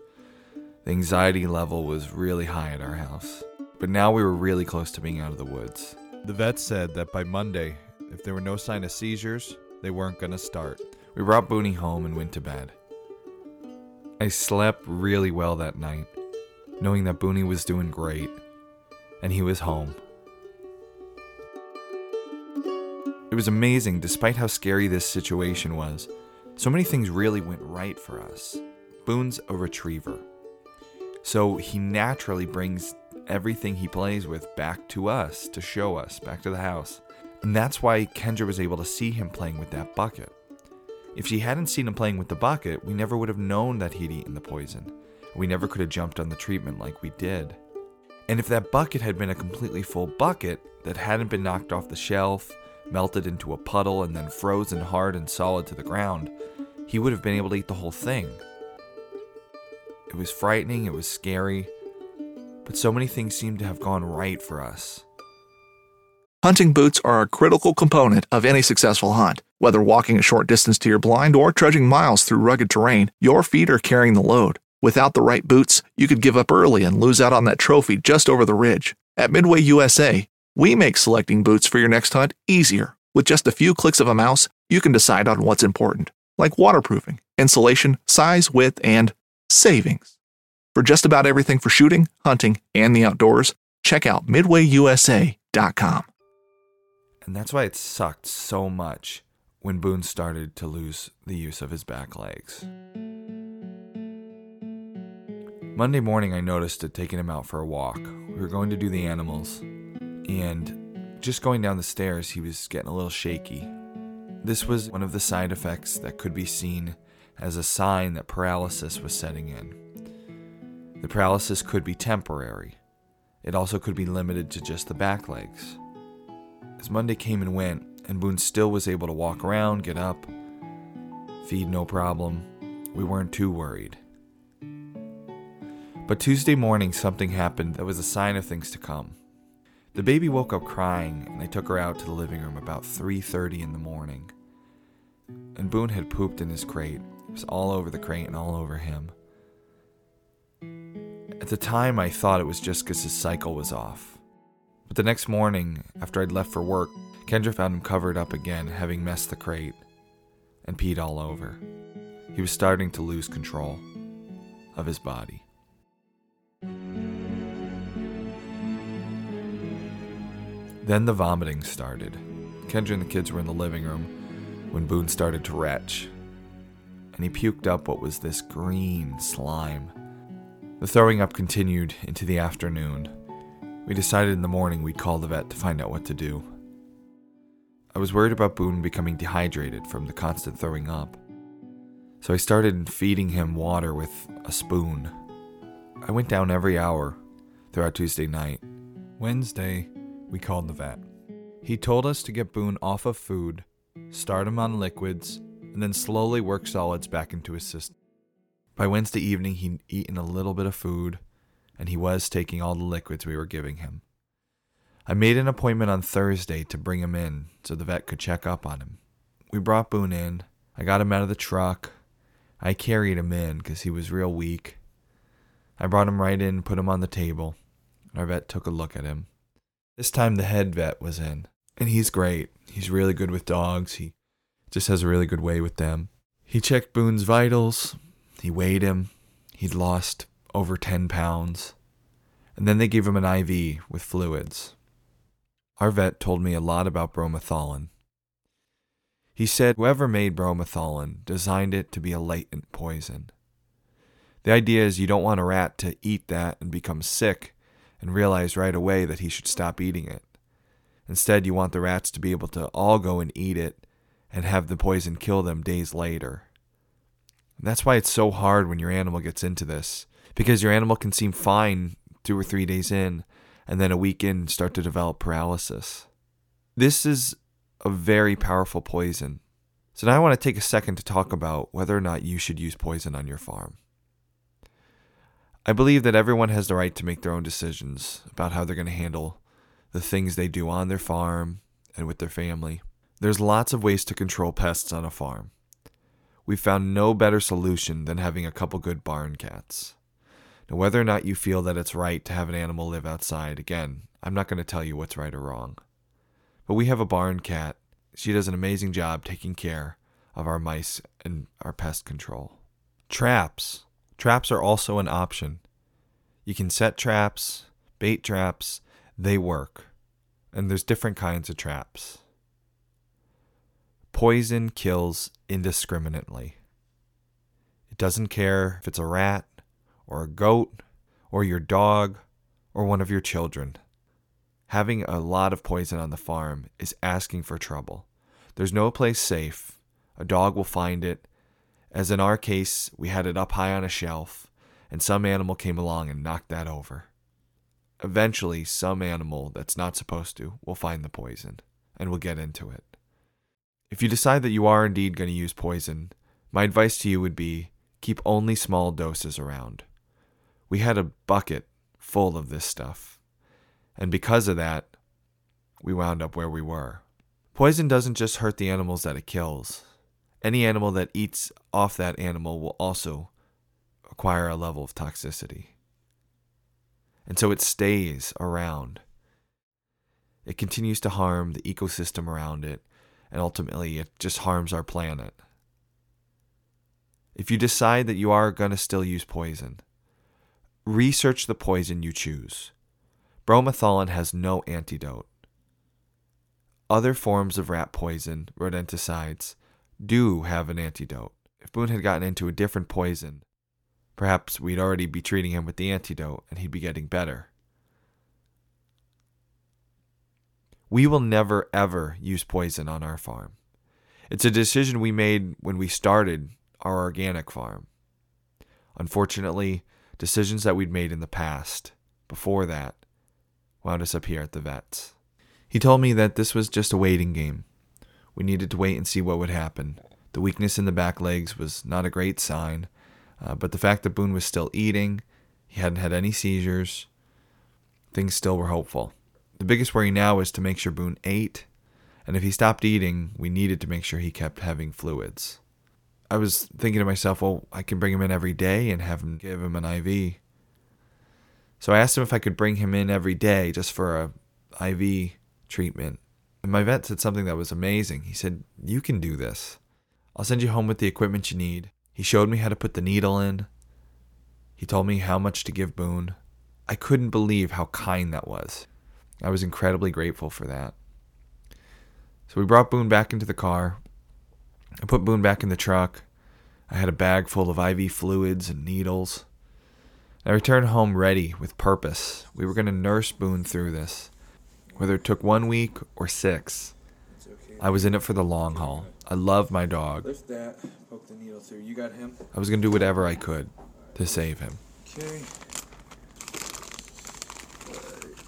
The anxiety level was really high at our house, but now we were really close to being out of the woods. The vet said that by Monday, if there were no sign of seizures, they weren't going to start. We brought Booney home and went to bed. I slept really well that night, knowing that Booney was doing great and he was home. It was amazing, despite how scary this situation was. So many things really went right for us. Boone's a retriever. So he naturally brings everything he plays with back to us to show us, back to the house. And that's why Kendra was able to see him playing with that bucket. If she hadn't seen him playing with the bucket, we never would have known that he'd eaten the poison. We never could have jumped on the treatment like we did. And if that bucket had been a completely full bucket that hadn't been knocked off the shelf, melted into a puddle, and then frozen hard and solid to the ground, he would have been able to eat the whole thing. It was frightening, it was scary, but so many things seem to have gone right for us. Hunting boots are a critical component of any successful hunt. Whether walking a short distance to your blind or trudging miles through rugged terrain, your feet are carrying the load. Without the right boots, you could give up early and lose out on that trophy just over the ridge. At Midway USA, we make selecting boots for your next hunt easier. With just a few clicks of a mouse, you can decide on what's important, like waterproofing, insulation, size, width, and savings. For just about everything for shooting, hunting, and the outdoors, check out midwayusa.com. And that's why it sucked so much when Boone started to lose the use of his back legs. Monday morning, I noticed it taking him out for a walk. We were going to do the animals, and just going down the stairs, he was getting a little shaky. This was one of the side effects that could be seen as a sign that paralysis was setting in. The paralysis could be temporary, it also could be limited to just the back legs. As Monday came and went, and Boone still was able to walk around, get up, feed no problem, we weren't too worried. But Tuesday morning, something happened that was a sign of things to come. The baby woke up crying, and I took her out to the living room about 3:30 in the morning. And Boone had pooped in his crate. It was all over the crate and all over him. At the time, I thought it was just because his cycle was off. But the next morning, after I'd left for work, Kendra found him covered up again, having messed the crate and peed all over. He was starting to lose control of his body. Then the vomiting started. Kendra and the kids were in the living room when Boone started to retch, and he puked up what was this green slime. The throwing up continued into the afternoon. We decided in the morning we'd call the vet to find out what to do. I was worried about Boone becoming dehydrated from the constant throwing up, so I started feeding him water with a spoon. I went down every hour throughout Tuesday night. Wednesday, we called the vet. He told us to get Boone off of food, start him on liquids, and then slowly work solids back into his system. By Wednesday evening, he'd eaten a little bit of food, and he was taking all the liquids we were giving him. I made an appointment on Thursday to bring him in so the vet could check up on him. We brought Boone in. I got him out of the truck. I carried him in because he was real weak. I brought him right in, put him on the table. Our vet took a look at him. This time the head vet was in, and he's great. He's really good with dogs. He just has a really good way with them. He checked Boone's vitals, he weighed him, he'd lost over 10 pounds, and then they gave him an IV with fluids. Our vet told me a lot about bromethalin. He said whoever made bromethalin designed it to be a latent poison. The idea is you don't want a rat to eat that and become sick and realize right away that he should stop eating it. Instead, you want the rats to be able to all go and eat it and have the poison kill them days later. That's why it's so hard when your animal gets into this, because your animal can seem fine two or three days in, and then a week in start to develop paralysis. This is a very powerful poison. So now I want to take a second to talk about whether or not you should use poison on your farm. I believe that everyone has the right to make their own decisions about how they're going to handle the things they do on their farm and with their family. There's lots of ways to control pests on a farm. We've found no better solution than having a couple good barn cats. Now, whether or not you feel that it's right to have an animal live outside, again, I'm not going to tell you what's right or wrong. But we have a barn cat. She does an amazing job taking care of our mice and our pest control. Traps. Traps are also an option. You can set traps, bait traps, they work. And there's different kinds of traps. Poison kills indiscriminately. It doesn't care if it's a rat, or a goat, or your dog, or one of your children. Having a lot of poison on the farm is asking for trouble. There's no place safe. A dog will find it. As in our case, we had it up high on a shelf, and some animal came along and knocked that over. Eventually, some animal that's not supposed to will find the poison and will get into it. If you decide that you are indeed going to use poison, my advice to you would be keep only small doses around. We had a bucket full of this stuff, and because of that, we wound up where we were. Poison doesn't just hurt the animals that it kills. Any animal that eats off that animal will also acquire a level of toxicity. And so it stays around. It continues to harm the ecosystem around it and ultimately it just harms our planet. If you decide that you are going to still use poison, research the poison you choose. Bromethalin has no antidote. Other forms of rat poison, rodenticides, do have an antidote. If Boone had gotten into a different poison, perhaps we'd already be treating him with the antidote and he'd be getting better. We will never, ever use poison on our farm. It's a decision we made when we started our organic farm. Unfortunately, decisions that we'd made in the past, before that, wound us up here at the vets. He told me that this was just a waiting game. We needed to wait and see what would happen. The weakness in the back legs was not a great sign, uh, but the fact that Boone was still eating, he hadn't had any seizures, things still were hopeful. The biggest worry now is to make sure Boone ate, and if he stopped eating, we needed to make sure he kept having fluids. I was thinking to myself, well, I can bring him in every day and have him give him an IV. So I asked him if I could bring him in every day just for a IV treatment. And my vet said something that was amazing. He said, You can do this. I'll send you home with the equipment you need. He showed me how to put the needle in. He told me how much to give Boone. I couldn't believe how kind that was. I was incredibly grateful for that. So we brought Boone back into the car. I put Boone back in the truck. I had a bag full of IV fluids and needles. I returned home ready with purpose. We were going to nurse Boone through this. Whether it took one week or six, I was in it for the long haul. I love my dog. Lift that, poke the needle through. You got him? I was going to do whatever I could to save him. Okay.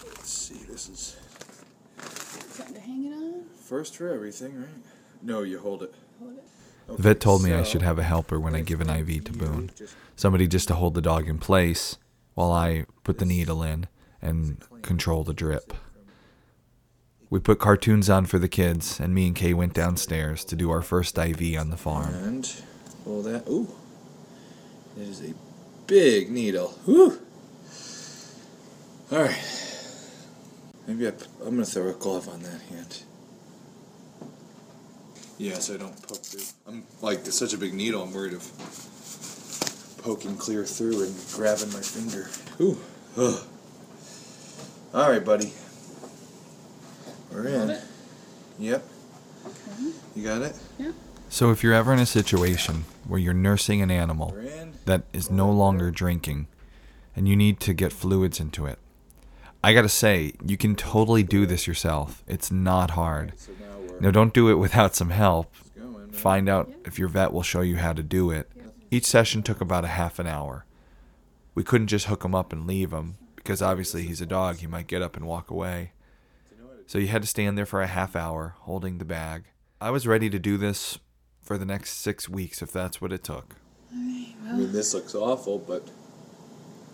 Let's see, this is Something to hang it on? First for everything, right? No, you hold it. Hold it. The vet told me I should have a helper when I give an IV to Boone. just- Somebody just to hold the dog in place while I put the needle in and control the drip. We put cartoons on for the kids, and me and Kay went downstairs to do our first IV on the farm. And pull that. Ooh. It is a big needle. Whew. All right. Maybe I, am going to throw a glove on that hand. Yeah, so I don't poke through. I'm like it's such a big needle. I'm worried of poking clear through and grabbing my finger. Ooh. Ugh. All right, buddy. We're in. it? Yep. You got it. Yeah. So, if you're ever in a situation where you're nursing an animal that is no longer drinking and you need to get fluids into it, I gotta say, you can totally do this yourself. It's not hard. So now don't do it without some help. Find out if your vet will show you how to do it. Each session took about a half an hour. We couldn't just hook him up and leave him because obviously he's a dog. He might get up and walk away. So you had to stand there for a half hour holding the bag. I was ready to do this for the next six weeks if that's what it took. All right. I mean, this looks awful, but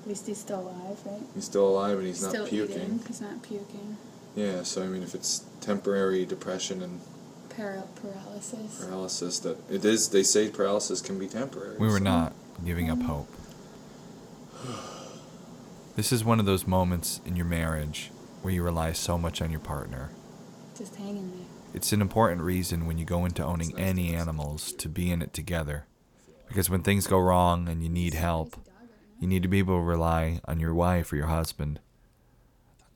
at least he's still alive, right? he's still alive and he's still not puking. eating. He's not puking. Yeah, so I mean, if it's temporary depression and Para- paralysis. paralysis, that it is. They say paralysis can be temporary. We were so- not giving up hope. This is one of those moments in your marriage where you rely so much on your partner. Just hanging there. It's an important reason when you go into owning any animals to be in it together. Because when things go wrong and you need help, you need to be able to rely on your wife or your husband.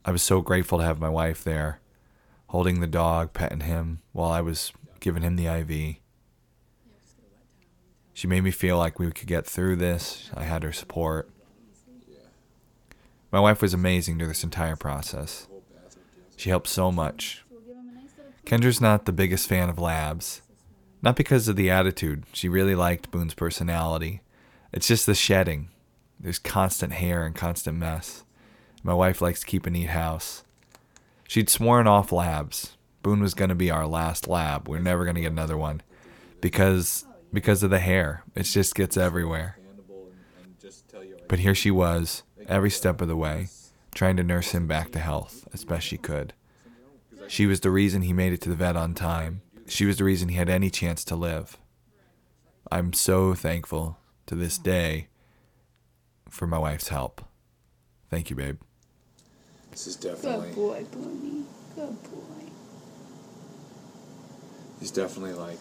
I was so grateful to have my wife there, holding the dog, petting him while I was giving him the IV. She made me feel like we could get through this. I had her support. My wife was amazing through this entire process. She helped so much. Kendra's not the biggest fan of labs. Not because of the attitude. She really liked Boone's personality. It's just the shedding. There's constant hair and constant mess. My wife likes to keep a neat house. She'd sworn off labs. Boone was going to be our last lab. We're never going to get another one because because of the hair. It just gets everywhere. But here she was, every step of the way, trying to nurse him back to health as best she could. She was the reason he made it to the vet on time. She was the reason he had any chance to live. I'm so thankful to this day for my wife's help. Thank you, babe. This is Good definitely. boy, Booney. Good boy. He's definitely like.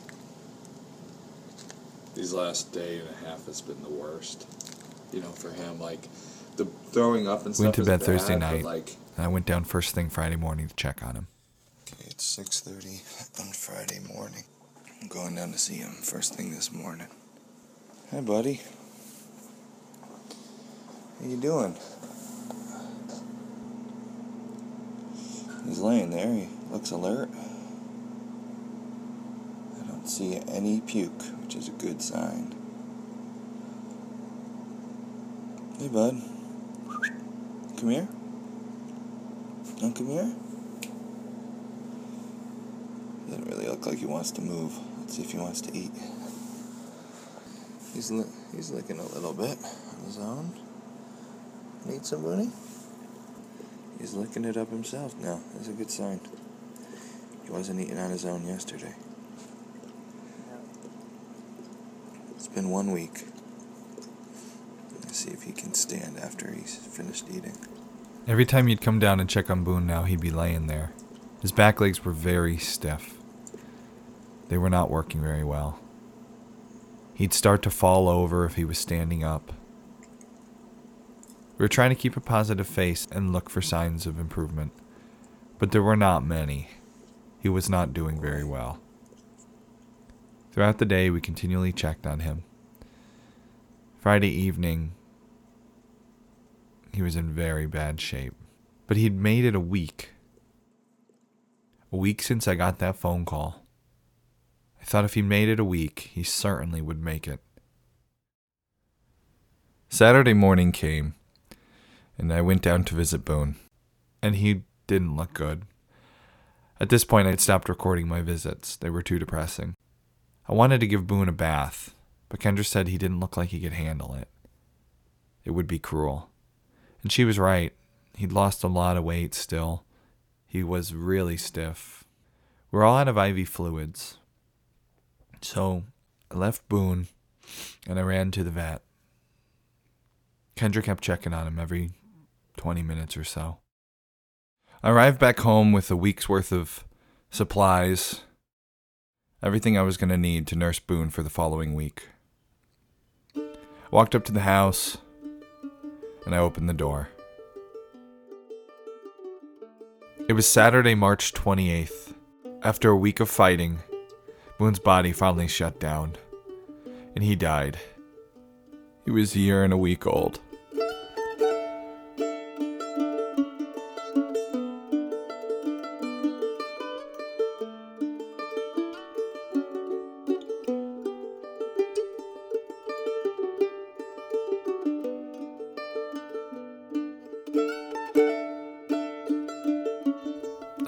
These last day and a half has been the worst. You know, for him, like the throwing up and stuff. Went to is bed Thursday bad, but, night. Like And I went down first thing Friday morning to check on him. Okay, it's 6.30 on Friday morning. I'm going down to see him first thing this morning. Hi, buddy. How you doing? He's laying there. He looks alert. I don't see any puke, which is a good sign. Hey, bud. Come here. Don't come here. Doesn't really look like he wants to move. Let's see if he wants to eat. He's li- he's licking a little bit on his own. Need some Booney? He's licking it up himself now. That's a good sign. He wasn't eating on his own yesterday. It's been one week. Let's see if he can stand after he's finished eating. Every time you'd come down and check on Boone now, he'd be laying there. His back legs were very stiff. They were not working very well. He'd start to fall over if he was standing up. We were trying to keep a positive face and look for signs of improvement, but there were not many. He was not doing very well. Throughout the day, we continually checked on him. Friday evening, he was in very bad shape. But he'd made it a week. A week since I got that phone call. I thought if he made it a week, he certainly would make it. Saturday morning came, and I went down to visit Boone, and he didn't look good. At this point, I'd stopped recording my visits. They were too depressing. I wanted to give Boone a bath, but Kendra said he didn't look like he could handle it. It would be cruel. And she was right. He'd lost a lot of weight still. He was really stiff. We're all out of IV fluids. So I left Boone and I ran to the vet. Kendra kept checking on him every 20 minutes or so. I arrived back home with a week's worth of supplies. everything I was going to need to nurse Boone for the following week. Walked up to the house and I opened the door. It was Saturday, March 28th. After a week of fighting, Boone's body finally shut down, and he died. He was a year and a week old.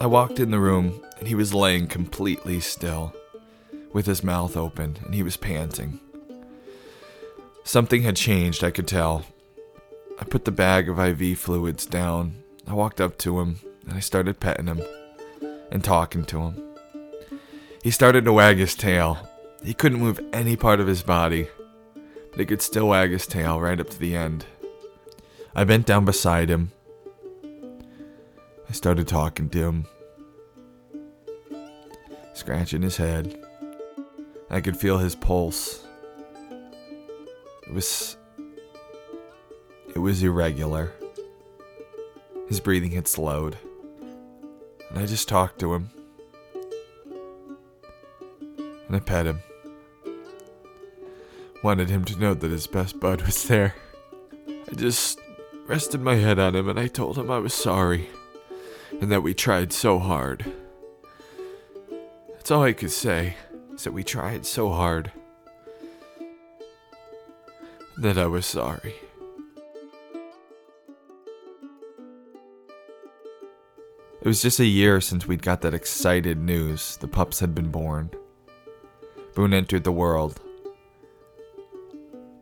Walked in the room, and he was laying completely still, with his mouth open, and he was panting. Something had changed, I could tell. I put the bag of IV fluids down. I walked up to him, and I started petting him and talking to him. He started to wag his tail. He couldn't move any part of his body, but he could still wag his tail right up to the end. I bent down beside him. I started talking to him, scratching his head. I could feel his pulse. It was. It was irregular. His breathing had slowed. And I just talked to him. And I pet him. Wanted him to know that his best bud was there. I just rested my head on him and I told him I was sorry and that we tried so hard. That's all I could say, is that we tried so hard. That I was sorry. It was just a year since we'd got that excited news the pups had been born. Boone entered the world.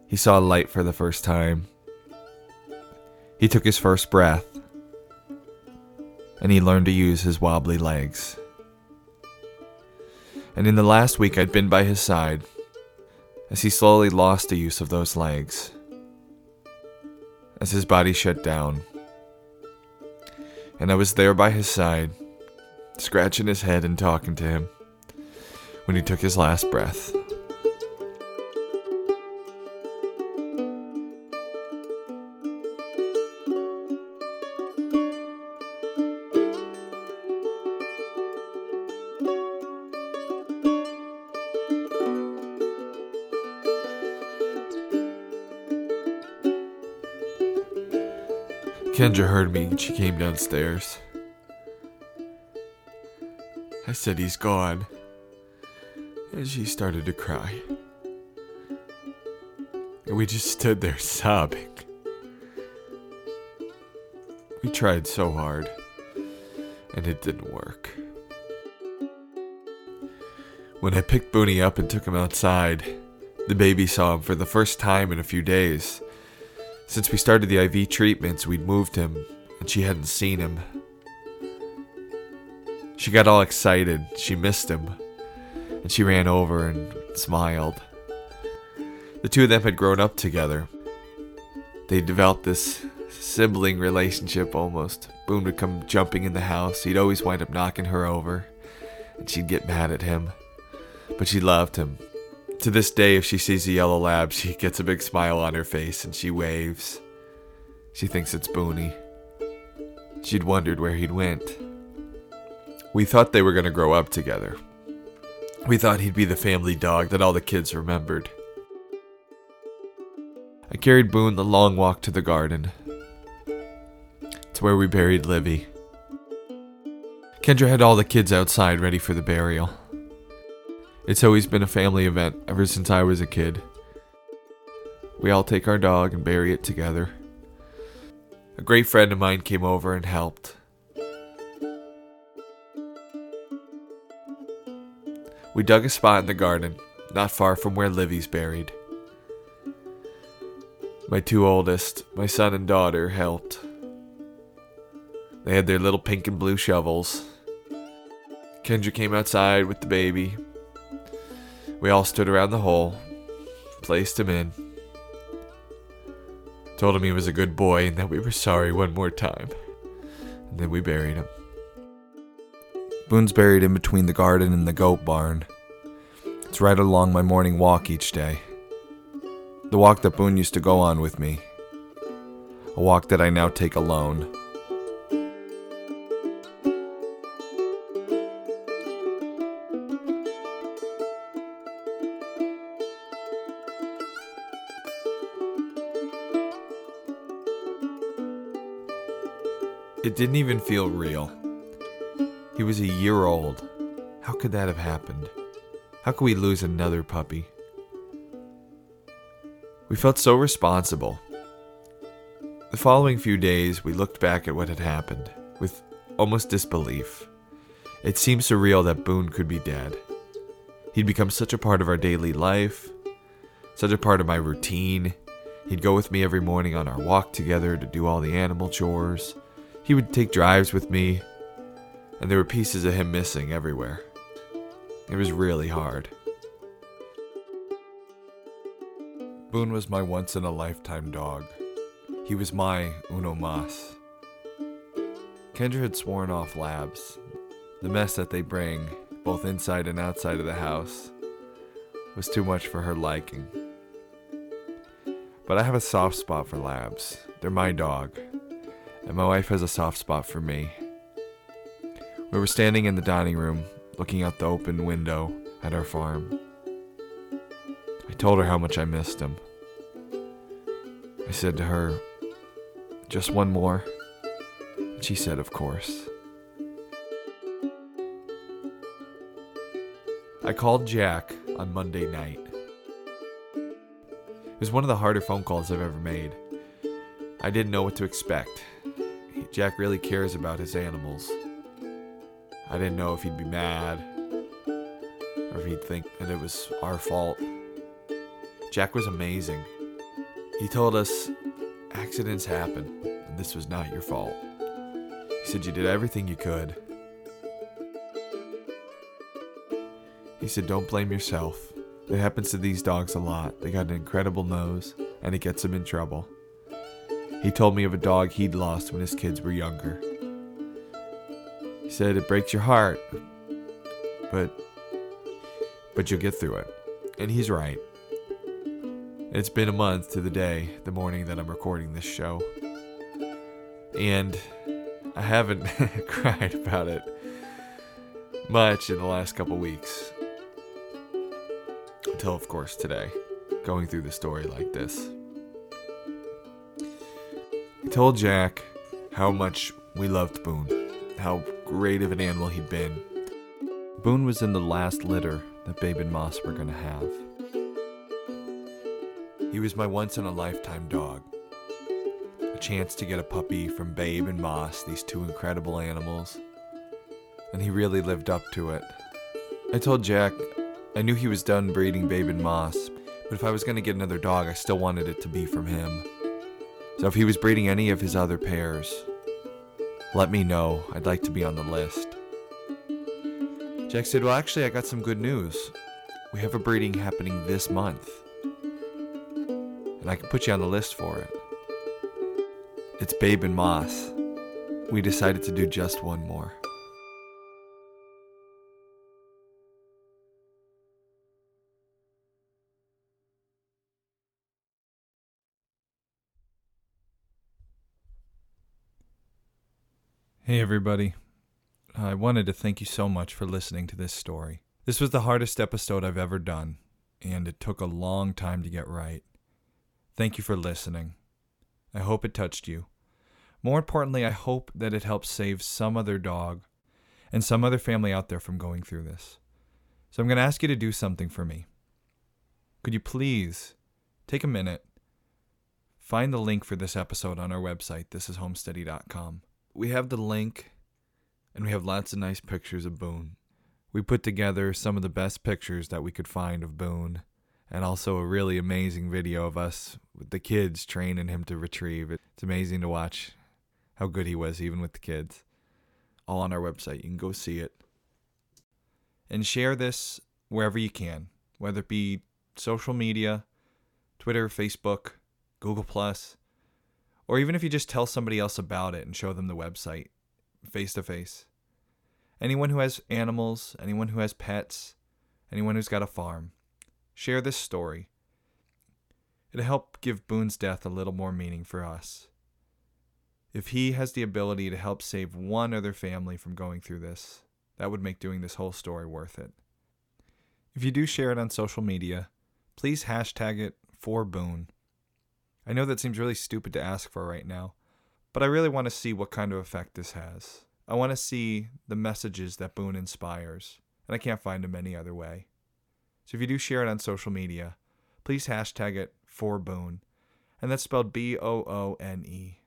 He saw light for the first time. He took his first breath and he learned to use his wobbly legs. And in the last week, I'd been by his side as he slowly lost the use of those legs, as his body shut down. And I was there by his side, scratching his head and talking to him when he took his last breath. Kendra heard me and she came downstairs. I said, He's gone. And she started to cry. And we just stood there sobbing. We tried so hard, and it didn't work. When I picked Booney up and took him outside, the baby saw him for the first time in a few days. Since we started the IV treatments, we'd moved him, and she hadn't seen him. She got all excited. She missed him. And she ran over and smiled. The two of them had grown up together. They developed this sibling relationship almost. Boone would come jumping in the house. He'd always wind up knocking her over, and she'd get mad at him. But she loved him. To this day, if she sees a yellow lab, she gets a big smile on her face and she waves. She thinks it's Booney. She'd wondered where he'd went. We thought they were going to grow up together. We thought he'd be the family dog that all the kids remembered. I carried Boone the long walk to the garden. It's where we buried Livy. Kendra had all the kids outside ready for the burial. It's always been a family event ever since I was a kid. We all take our dog and bury it together. A great friend of mine came over and helped. We dug a spot in the garden, not far from where Livy's buried. My two oldest, my son and daughter, helped. They had their little pink and blue shovels. Kendra came outside with the baby. We all stood around the hole, placed him in, told him he was a good boy and that we were sorry one more time, and then we buried him. Boone's buried in between the garden and the goat barn. It's right along my morning walk each day. The walk that Boone used to go on with me. A walk that I now take alone. It didn't even feel real. He was a year old. How could that have happened? How could we lose another puppy? We felt so responsible. The following few days, we looked back at what had happened with almost disbelief. It seemed surreal that Boone could be dead. He'd become such a part of our daily life, such a part of my routine. He'd go with me every morning on our walk together to do all the animal chores. He would take drives with me, and there were pieces of him missing everywhere. It was really hard. Boone was my once in a lifetime dog. He was my uno mas. Kendra had sworn off labs. The mess that they bring, both inside and outside of the house, was too much for her liking. But I have a soft spot for labs. They're my dog. And my wife has a soft spot for me. We were standing in the dining room, looking out the open window at our farm. I told her how much I missed him. I said to her, Just one more? She said, Of course. I called Jack on Monday night. It was one of the harder phone calls I've ever made. I didn't know what to expect. Jack really cares about his animals. I didn't know if he'd be mad or if he'd think that it was our fault. Jack was amazing. He told us accidents happen and this was not your fault. He said you did everything you could. He said don't blame yourself. It happens to these dogs a lot. They got an incredible nose and it gets them in trouble. He told me of a dog he'd lost when his kids were younger. He said it breaks your heart, but but you'll get through it. And he's right. It's been a month to the day, the morning that I'm recording this show. And I haven't [LAUGHS] cried about it much in the last couple weeks. Until, of course, today, going through the story like this. Told Jack how much we loved Boone, how great of an animal he'd been. Boone was in the last litter that Babe and Moss were going to have. He was my once in a lifetime dog. A chance to get a puppy from Babe and Moss, these two incredible animals. And he really lived up to it. I told Jack I knew he was done breeding Babe and Moss, but if I was going to get another dog, I still wanted it to be from him. So if he was breeding any of his other pairs, let me know. I'd like to be on the list. Jack said, Well, actually, I got some good news. We have a breeding happening this month. And I can put you on the list for it. It's Babe and Moss. We decided to do just one more. Hey, everybody. I wanted to thank you so much for listening to this story. This was the hardest episode I've ever done, and it took a long time to get right. Thank you for listening. I hope it touched you. More importantly, I hope that it helps save some other dog and some other family out there from going through this. So I'm going to ask you to do something for me. Could you please take a minute, find the link for this episode on our website, thisishomesteady.com we have the link and we have lots of nice pictures of Boone. We put together some of the best pictures that we could find of Boone and also a really amazing video of us with the kids training him to retrieve. It's amazing to watch how good he was, even with the kids. All on our website. You can go see it. And share this wherever you can, whether it be social media, Twitter, Facebook, Google Plus or even if you just tell somebody else about it and show them the website face to face. Anyone who has animals, anyone who has pets, anyone who's got a farm, share this story. It'll help give Boone's death a little more meaning for us. If he has the ability to help save one other family from going through this, that would make doing this whole story worth it. If you do share it on social media, please hashtag it for Boone. I know that seems really stupid to ask for right now, but I really want to see what kind of effect this has. I want to see the messages that Boone inspires, and I can't find them any other way. So if you do share it on social media, please hashtag it for Boone, and that's spelled B O O N E.